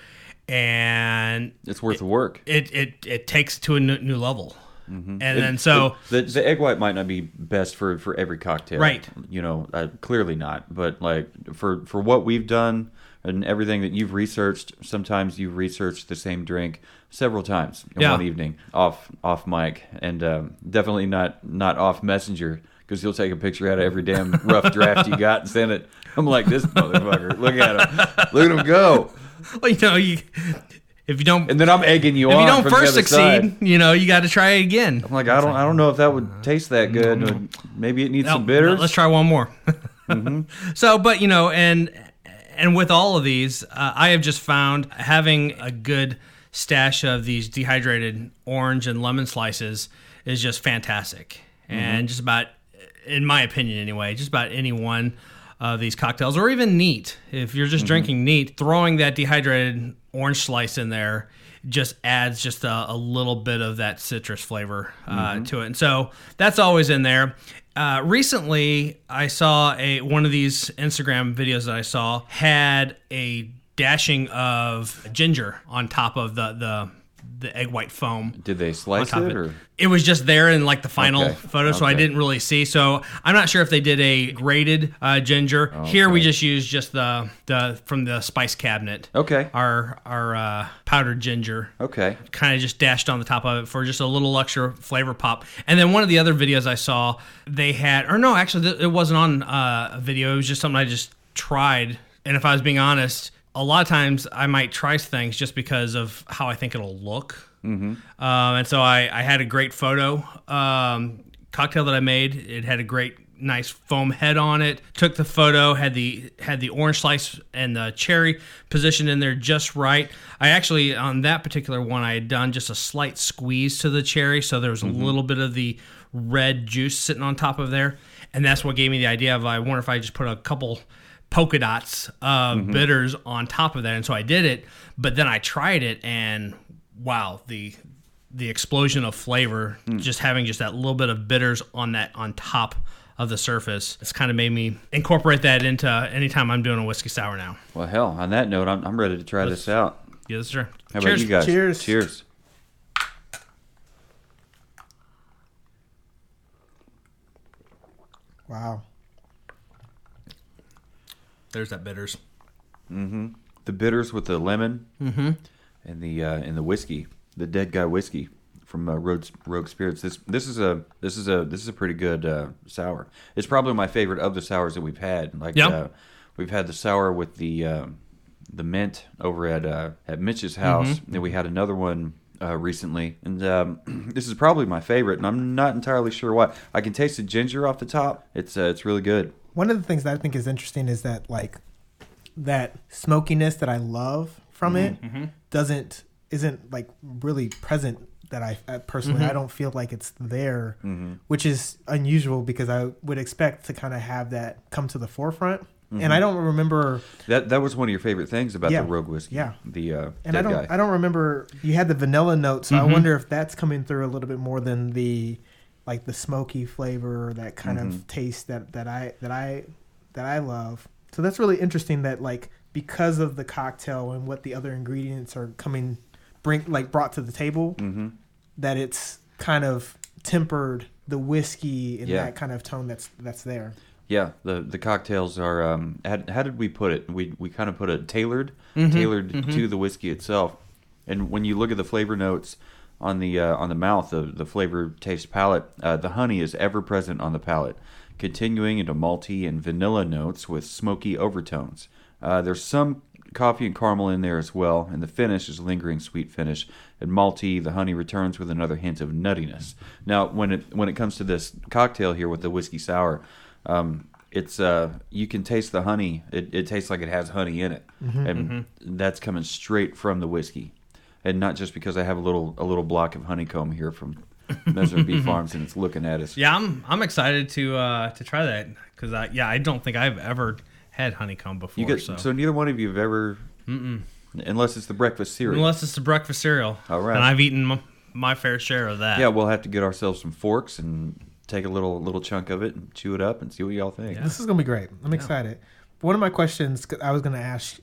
and It's worth the work. it it, it takes to a new, new level. And then so the, the egg white might not be best for for every cocktail, Right. You know, uh, clearly not. But like for for what we've done and everything that you've researched, sometimes you've researched the same drink several times in Yeah. one evening off off mic, and um, definitely not not off messenger because you'll take a picture out of every damn rough draft you got and send it. I'm like this motherfucker. Look at him. Look at him go. well, you know you if you don't And then I'm egging you if on you don't first succeed, side. you know you got to try it again. I'm like, I don't, I don't know if that would taste that good. Maybe it needs No, some bitters. no, let's try one more. Mm-hmm. So, but you know, and and with all of these, uh, I have just found having a good stash of these dehydrated orange and lemon slices is just fantastic, Mm-hmm. and just about, in my opinion, anyway, just about any one of these cocktails, or even neat. If you're Mm-hmm. just drinking neat, throwing that dehydrated orange slice in there just adds just a, a little bit of that citrus flavor uh, to it. And so that's always in there. Uh, recently, I saw a one of these Instagram videos that I saw had a dashing of ginger on top of the the, the egg white foam Did they slice it it. It was just there in like the final Okay. photo, so I didn't really see. So I'm not sure if they did a grated uh, ginger. Here we just used just the the from the spice cabinet. Okay. Our our uh, powdered ginger Okay. kind of just dashed on the top of it for just a little extra flavor pop. And then one of the other videos I saw, they had, or no, actually, it wasn't on uh, a video. It was just something I just tried. And if I was being honest, a lot of times I might try things just because of how I think it'll look. Mm-hmm. Um, and so I, I had a great photo um, cocktail that I made. It had a great nice foam head on it. Took the photo, had the had the orange slice and the cherry positioned in there just right. I actually on that particular one I had done just a slight squeeze to the cherry, so there was a little bit of the red juice sitting on top of there, and that's what gave me the idea of I wonder if I just put a couple polka dots of mm-hmm. bitters on top of that, and so I did it. But then I tried it, and wow, the the explosion of flavor, mm. just having just that little bit of bitters on that on top of the surface, it's kind of made me incorporate that into anytime I'm doing a whiskey sour now. Well, hell. On that note, I'm, I'm ready to try this out. Yes, sir. How Cheers. about you guys? Cheers. Cheers. Wow. There's that bitters. The bitters with the lemon and the uh, and the whiskey, the dead guy whiskey from uh, Rogue, Rogue Spirits. This this is a this is a this is a pretty good uh, sour. It's probably my favorite of the sours that we've had. Like Yeah. uh, we've had the sour with the uh, the mint over at uh, at Mitch's house, and we had another one. Uh, recently, and um, this is probably my favorite, and I'm not entirely sure why. I can taste the ginger off the top. It's uh, it's really good. One of the things that I think is interesting is that like that smokiness that I love from mm-hmm. it mm-hmm. doesn't isn't like really present that I, I personally I mm-hmm. don't feel like it's there, which is unusual because I would expect to kind of have that come to the forefront. And I don't remember That that was one of your favorite things about Yeah. the Rogue whiskey. Yeah. the uh, and I don't guy. I don't remember you had the vanilla note, so I wonder if that's coming through a little bit more than the like the smoky flavor that kind of taste that that I that I that I love. So that's really interesting that like because of the cocktail and what the other ingredients are coming bring like brought to the table that it's kind of tempered the whiskey in Yeah. that kind of tone that's that's there. Yeah, the the cocktails are. Um, how, how did we put it? We we kind of put it tailored, Mm-hmm. tailored to the whiskey itself. And when you look at the flavor notes on the uh, on the mouth, the the flavor taste palate. uh, the honey is ever present on the palate, continuing into malty and vanilla notes with smoky overtones. Uh, there's some coffee and caramel in there as well, and the finish is a lingering sweet finish. And malty, the honey returns with another hint of nuttiness. Now, when it when it comes to this cocktail here with the whiskey sour, um, it's uh, you can taste the honey. It, it tastes like it has honey in it, and that's coming straight from the whiskey, and not just because I have a little a little block of honeycomb here from Mesner Bee Farms and it's looking at us. Yeah, I'm I'm excited to uh, to try that because I yeah I don't think I've ever had honeycomb before. You get so. so. neither one of you have ever, unless it's the breakfast cereal. unless it's the breakfast cereal, All right. and I've eaten m- my fair share of that. yeah, we'll have to get ourselves some forks and take a little little chunk of it and chew it up and see what y'all think. Yeah. This is gonna be great. I'm excited. One of my questions I was gonna ask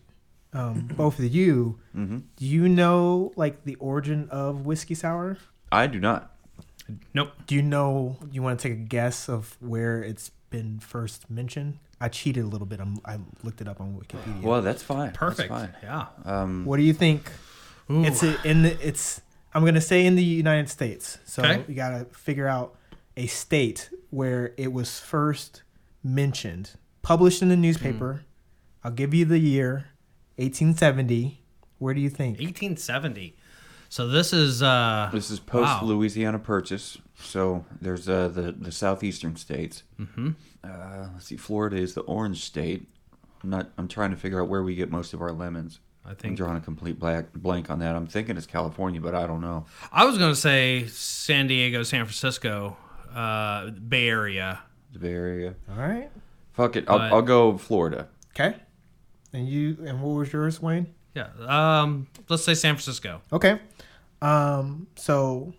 um, both of you. Mm-hmm. Do you know like the origin of whiskey sour? I do not. Nope. Do you know? You want to take a guess of where it's been first mentioned? I cheated a little bit. I'm, I looked it up on Wikipedia. Well, that's fine. Perfect. That's fine. Yeah. Um, What do you think? Ooh. It's a, in the, it's. I'm gonna say in the United States. So Okay. you gotta figure out a state where it was first mentioned, published in the newspaper. I'll give you the year, 1870, Where do you think? 1870. So this is uh This is post wow. Louisiana Purchase. So there's uh, the the southeastern states. Mm-hmm. Uh, let's see. Florida is the orange state. I'm not. I'm trying to figure out where we get most of our lemons. I I'm think drawing a complete black blank on that. I'm thinking it's California, but I don't know. I was going to say San Diego, San Francisco, uh Bay Area. The Bay Area. All right. Fuck it. I'll, But- I'll go Florida. Okay. And you and what was yours, Wayne? Yeah. Um let's say San Francisco. Okay. Um. So,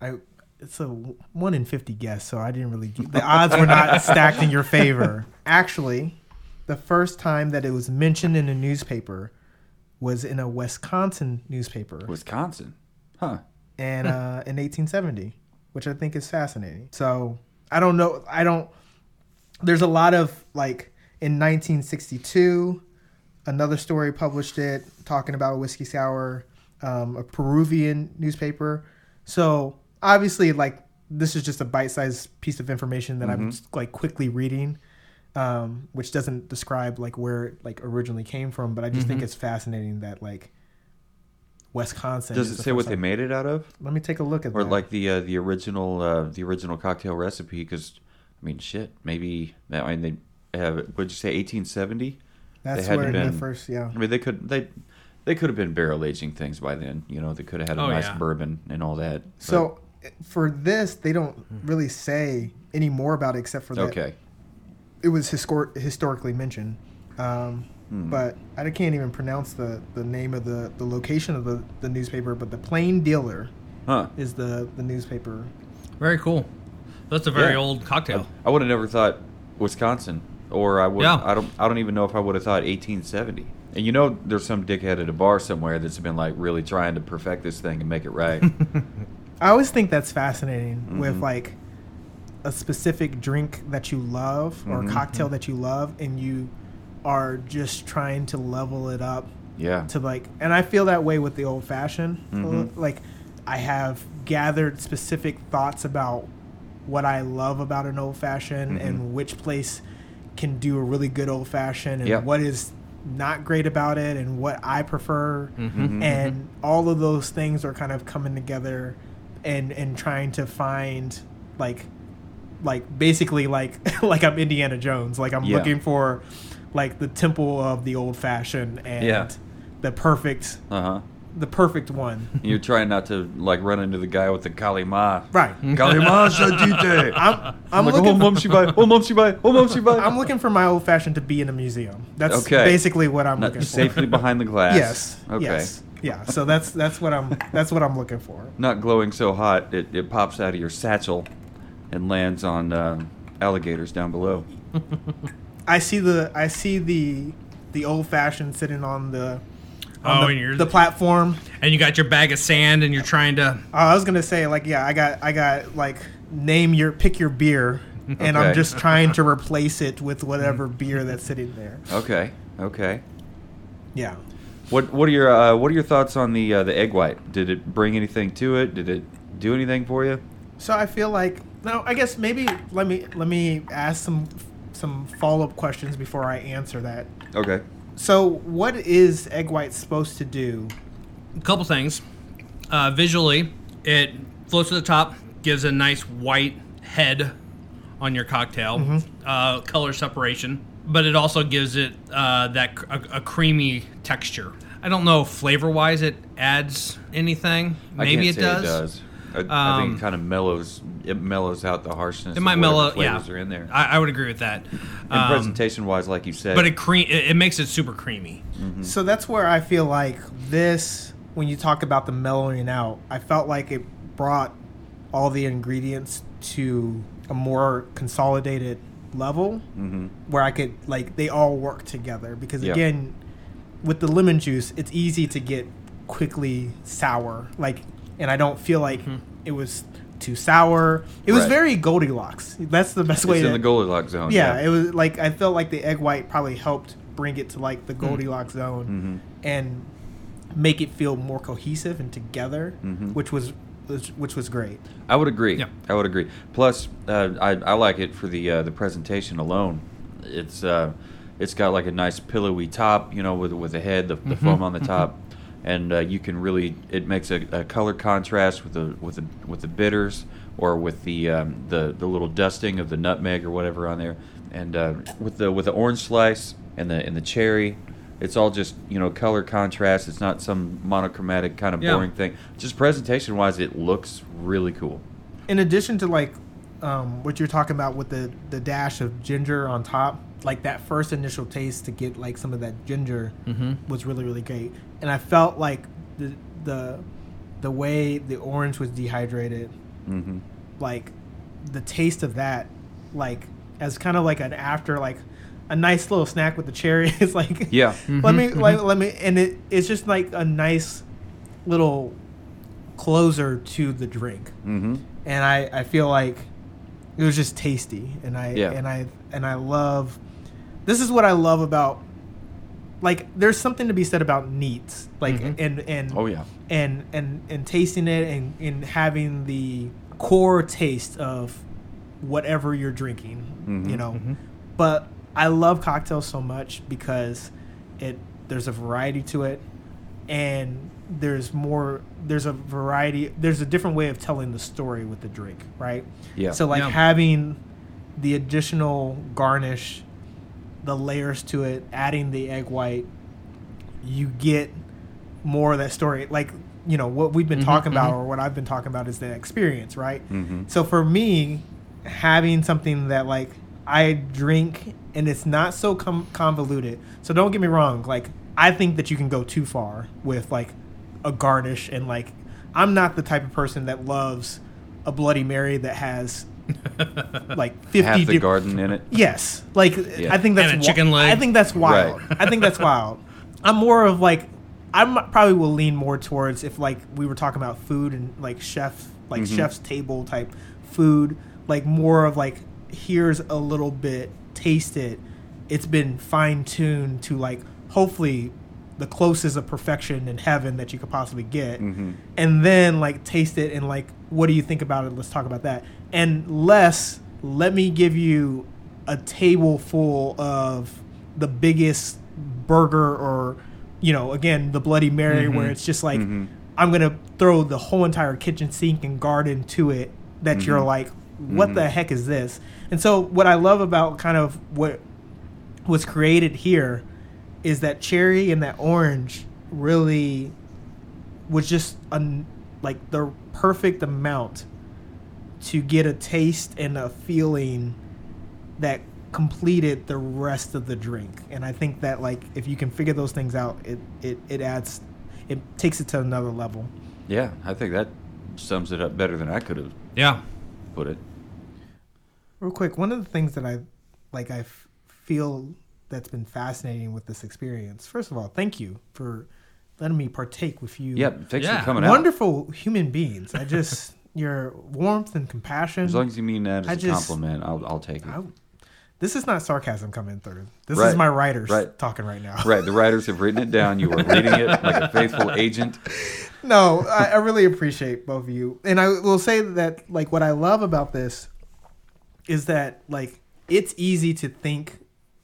I it's a one in fifty guess, so I didn't really. The odds were not stacked in your favor. Actually, the first time that it was mentioned in a newspaper was in a Wisconsin newspaper, Wisconsin. Huh. and uh, in 1870, which I think is fascinating. So I don't know. I don't. There's a lot of like in 1962, another story published it talking about a whiskey sour, um, a Peruvian newspaper. So obviously, like this is just a bite-sized piece of information that I'm just, like quickly reading. Um, which doesn't describe like where it like originally came from, but I just think it's fascinating that like Wisconsin. Does it say what they made it out of, Let me take a look at or that. like the uh, the original uh, the original cocktail recipe? Because I mean, shit. Maybe I mean they have. What'd you say? 1870. That's had where been- the first, yeah. I mean, they could they they could have been barrel aging things by then. You know, they could have had a Oh, nice yeah. bourbon and all that. So for this, they don't really say any more about it except for that okay, it was histor- historically mentioned. Um, Hmm. But I can't even pronounce the, the name of the, the location of the, the newspaper, but the Plain Dealer huh? is the, the newspaper. Very cool. That's a very Yeah. old cocktail. I would have never thought Wisconsin, or I would. Yeah. I don't. I don't even know if I would have thought 1870. And you know, there's some dickhead at a bar somewhere that's been like really trying to perfect this thing and make it right. I always think that's fascinating Mhm. with like a specific drink that you love or Mhm. a cocktail that you love, and you are just trying to level it up yeah. to like and i feel that way with the old fashioned Mhm. like i have gathered specific thoughts about what i love about an old fashioned Mhm. and which place can do a really good old fashioned and Yeah. what is not great about it and what i prefer Mhm. and all of those things are kind of coming together and and trying to find like like basically like like i'm indiana jones like i'm Yeah. looking for like the temple of the old fashioned and Yeah. the perfect Uh huh. The perfect one You're trying not to like run into the guy with the Kalima. right Kalima Shadite. i'm i'm like, looking oh, mum shibai, oh, mum shibai, oh, mum shibai. i'm looking for my old fashioned to be in a museum that's Okay. basically what i'm Not looking for safely behind the glass. yes Okay. yes yeah so that's that's what i'm that's what i'm looking for Not glowing so hot it, it pops out of your satchel and lands on uh, alligators down below. I see the I see the the old fashioned sitting on the Oh, the, and you're- the platform. And you got your bag of sand and you're trying to Oh, I was gonna say like yeah, I got I got like name your pick your beer, and I'm just trying to replace it with whatever beer that's sitting there. Okay. Okay. Yeah. What What are your uh, What are your thoughts on the uh, the egg white? Did it bring anything to it? Did it do anything for you? So I feel like no, I guess maybe let me let me ask some some follow up questions before I answer that. Okay. So what is egg white supposed to do? a couple things. Uh, visually, it floats to the top, gives a nice white head on your cocktail, uh, color separation, but it also gives it uh, that cr- a, a creamy texture. I don't know flavor wise it adds anything. I Maybe can't it say does. It does. I, I think Um, it kind of mellows. It mellows out the harshness. It might of whatever mellow. Yeah, Flavors are in there. I, I would agree with that. and Um, presentation wise, like you said. but it cream it, it makes it super creamy. So that's where I feel like this, when you talk about the mellowing out, I felt like it brought all the ingredients to a more consolidated level hmm where I could, like, they all work together. Because Yeah. again, with the lemon juice, it's easy to get quickly sour. Like, and I don't feel like it was too sour. It was Right. very Goldilocks. That's the best way It's to in the Goldilocks zone. yeah, it was like I felt like the egg white probably helped bring it to like the Goldilocks zone Mhm. and make it feel more cohesive and together, Mhm. which was which, which was great. I would agree. Yeah. I would agree. Plus, uh, I, I like it for the uh, the presentation alone. It's uh, it's got like a nice pillowy top, you know, with with the head, the, the foam on the top. And uh, you can really it makes a, a color contrast with the with the with the bitters or with the um, the the little dusting of the nutmeg or whatever on there, and uh, with the with the orange slice and the and the cherry. It's all just you know color contrast. It's not some monochromatic kind of Yeah. boring thing. Just presentation wise, it looks really cool. in addition to like um, what you're talking about with the the dash of ginger on top, like that first initial taste to get like some of that ginger was really really great, and I felt like the the the way the orange was dehydrated, hmm like the taste of that, like as kind of like an after like a nice little snack with the cherry. It's like Yeah. let me like let me and it it's just like a nice little closer to the drink. Hmm and I, I feel like it was just tasty. And I Yeah. and I and I love this is what I love about like there's something to be said about neats like Mhm. and and Oh yeah. and and and tasting it and and having the core taste of whatever you're drinking Mhm. you know Mhm. but I love cocktails so much because it there's a variety to it and there's more there's a variety there's a different way of telling the story with the drink right Yeah. so like Yeah. having the additional garnish the layers to it adding the egg white you get more of that story like you know what we've been Mhm, talking about mhm. or what i've been talking about is the experience right Mhm. so for me, having something that like I drink and it's not so com- convoluted. So don't get me wrong. Like I think that you can go too far with like a garnish and like I'm not the type of person that loves a Bloody Mary that has like 50 Half the diff- garden in it. Yes, like Yeah. I think that's And a wi- chicken leg. I think that's wild. Right. I think that's wild. I'm more of like I probably will lean more towards if like we were talking about food and like chef like Mhm. chef's table type food, like more of like here's a little bit, taste it. It's been fine tuned to like hopefully the closest of perfection in heaven that you could possibly get Mhm. and then like taste it and like what do you think about it let's talk about that and less let me give you a table full of the biggest burger or you know again the bloody mary where Mhm. it's just like Mhm. i'm gonna throw the whole entire kitchen sink and garden to it that you're Mhm. like what the heck is this and so what i love about kind of what was created here is that cherry and that orange really was just an like the perfect amount to get a taste and a feeling that completed the rest of the drink and i think that like if you can figure those things out it it, it adds it takes it to another level Yeah, I think that sums it up better than I could have Yeah. put it. real quick one of the things that i like i f- feel that's been fascinating with this experience first of all thank you for letting me partake with you Yep, thanks Yeah. for coming out. wonderful human beings i just your warmth and compassion As long as you mean that as I a just- compliment, I'll, I'll take it. I- this is not sarcasm coming through this Right. is my writers Right. talking right now Right, the writers have written it down. You are reading it like a faithful agent. no, I, I really appreciate both of you, and I will say that like what I love about this is that like it's easy to think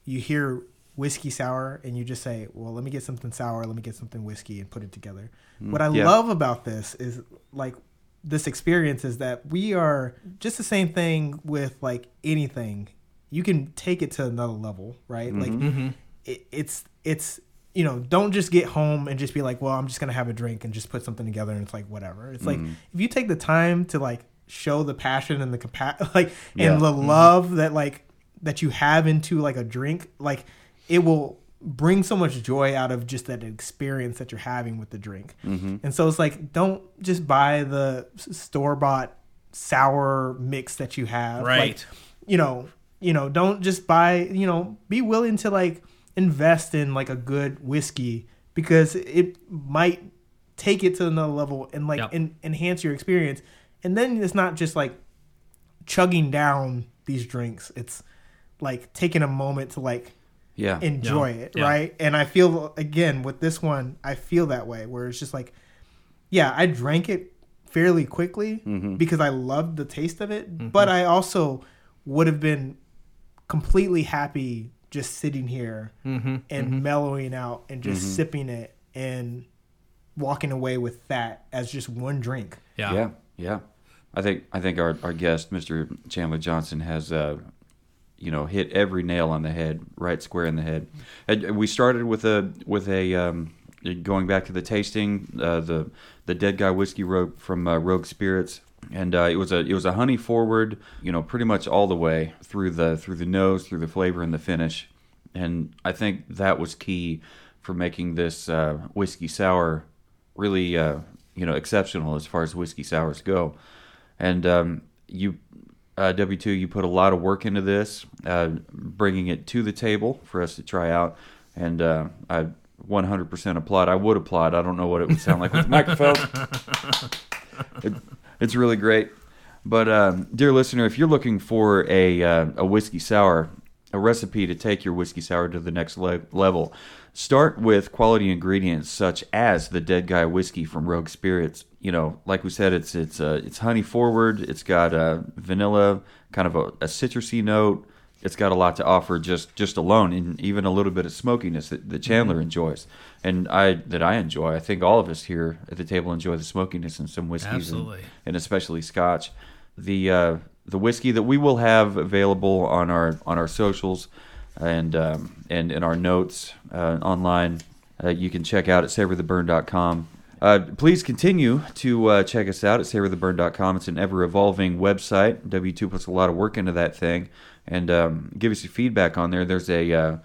you hear whiskey sour and you just say, well, let me get something sour, let me get something whiskey and put it together. what I yeah. love about this is like this experience is that we are just the same thing with like anything. You can take it to another level, right? Like Mm-hmm. it, it's it's you know don't just get home and just be like well i'm just gonna have a drink and just put something together and it's like whatever it's like Mhm. if you take the time to like show the passion and the capa- like Yeah. and the Mm-hmm. love that like that you have into like a drink like it will bring so much joy out of just that experience that you're having with the drink. Hmm and so it's like don't just buy the store bought sour mix that you have. Right. like you know you know don't just buy you know be willing to like invest in like a good whiskey because it might take it to another level and like Yep. en- enhance your experience. And then it's not just like chugging down these drinks. It's like taking a moment to like Yeah. enjoy Yeah. it, Yeah. right? And I feel again with this one, I feel that way where it's just like, yeah, I drank it fairly quickly Mhm. because I loved the taste of it, Mm-hmm. but I also would have been completely happy just sitting here Mm-hmm. and mellowing out and just Mhm. sipping it and walking away with that as just one drink. Yeah. Yeah, yeah. I think I think our, our guest, Mr. Chandler Johnson, has uh, you know hit every nail on the head, right square in the head. And we started with a with a um, going back to the tasting uh, the the Dead Guy whiskey Rogue from uh, Rogue Spirits, and uh, it was a it was a honey forward, you know, pretty much all the way through the through the nose, through the flavor and the finish, and I think that was key for making this uh, whiskey sour really uh, you know exceptional as far as whiskey sours go. And um, you, uh, W two, you put a lot of work into this, uh, bringing it to the table for us to try out, and uh, I 100% applaud. I would applaud. I don't know what it would sound like with the microphone. It, it's really great. But um, dear listener, if you're looking for a uh, a whiskey sour, a recipe to take your whiskey sour to the next le- level, start with quality ingredients such as the Dead Guy whiskey from Rogue Spirits. You know, like we said, it's it's uh, it's honey forward. It's got uh, vanilla, kind of a, a citrusy note. It's got a lot to offer just just alone, and even a little bit of smokiness that, that Chandler enjoys, and I that I enjoy. I think all of us here at the table enjoy the smokiness in some whiskeys, and, Absolutely. and especially Scotch. The uh, the whiskey that we will have available on our on our socials and um, and in our notes uh, online, uh, you can check out at savortheburn.com. Uh, please continue to uh, check us out at savortheburn.com. It's an ever evolving website. W2 puts a lot of work into that thing. And um, give us your feedback on there. There's a uh,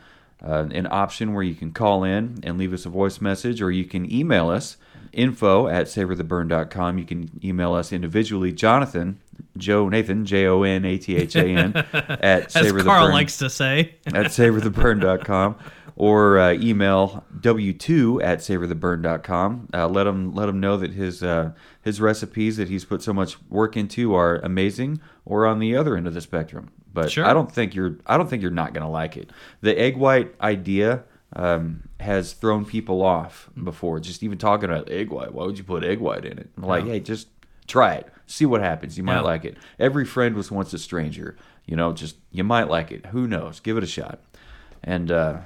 uh, an option where you can call in and leave us a voice message, or you can email us info at savortheburn.com. You can email us individually, Jonathan, Joe Nathan, J O N A T H A N, at As savortheburn Carl likes to say. at savortheburn.com or uh, email w2 at savortheburn.com. Uh, let him let him know that his uh, his recipes that he's put so much work into are amazing, or on the other end of the spectrum. But Sure. I don't think you're I don't think you're not going to like it. The egg white idea um, has thrown people off before. Just even talking about egg white. Why would you put egg white in it? I'm like, Yeah. hey, just try it. See what happens. You might Yeah. like it. Every friend was once a stranger. You know, just you might like it. Who knows? Give it a shot. And uh,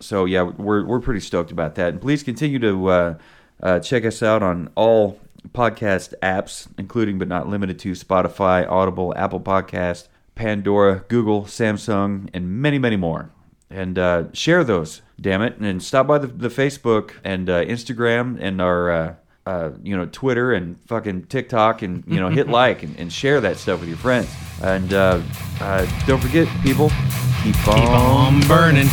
so yeah, we're we're pretty stoked about that. And please continue to uh, uh, check us out on all podcast apps, including but not limited to Spotify, Audible, Apple Podcast, Pandora, Google, Samsung, and many many more. And uh, share those, damn it, and stop by the, the Facebook and uh, Instagram and our. Uh, you know, Twitter and fucking TikTok, and you know, hit like and, and share that stuff with your friends. And uh, uh, don't forget, people, keep Keep on burning.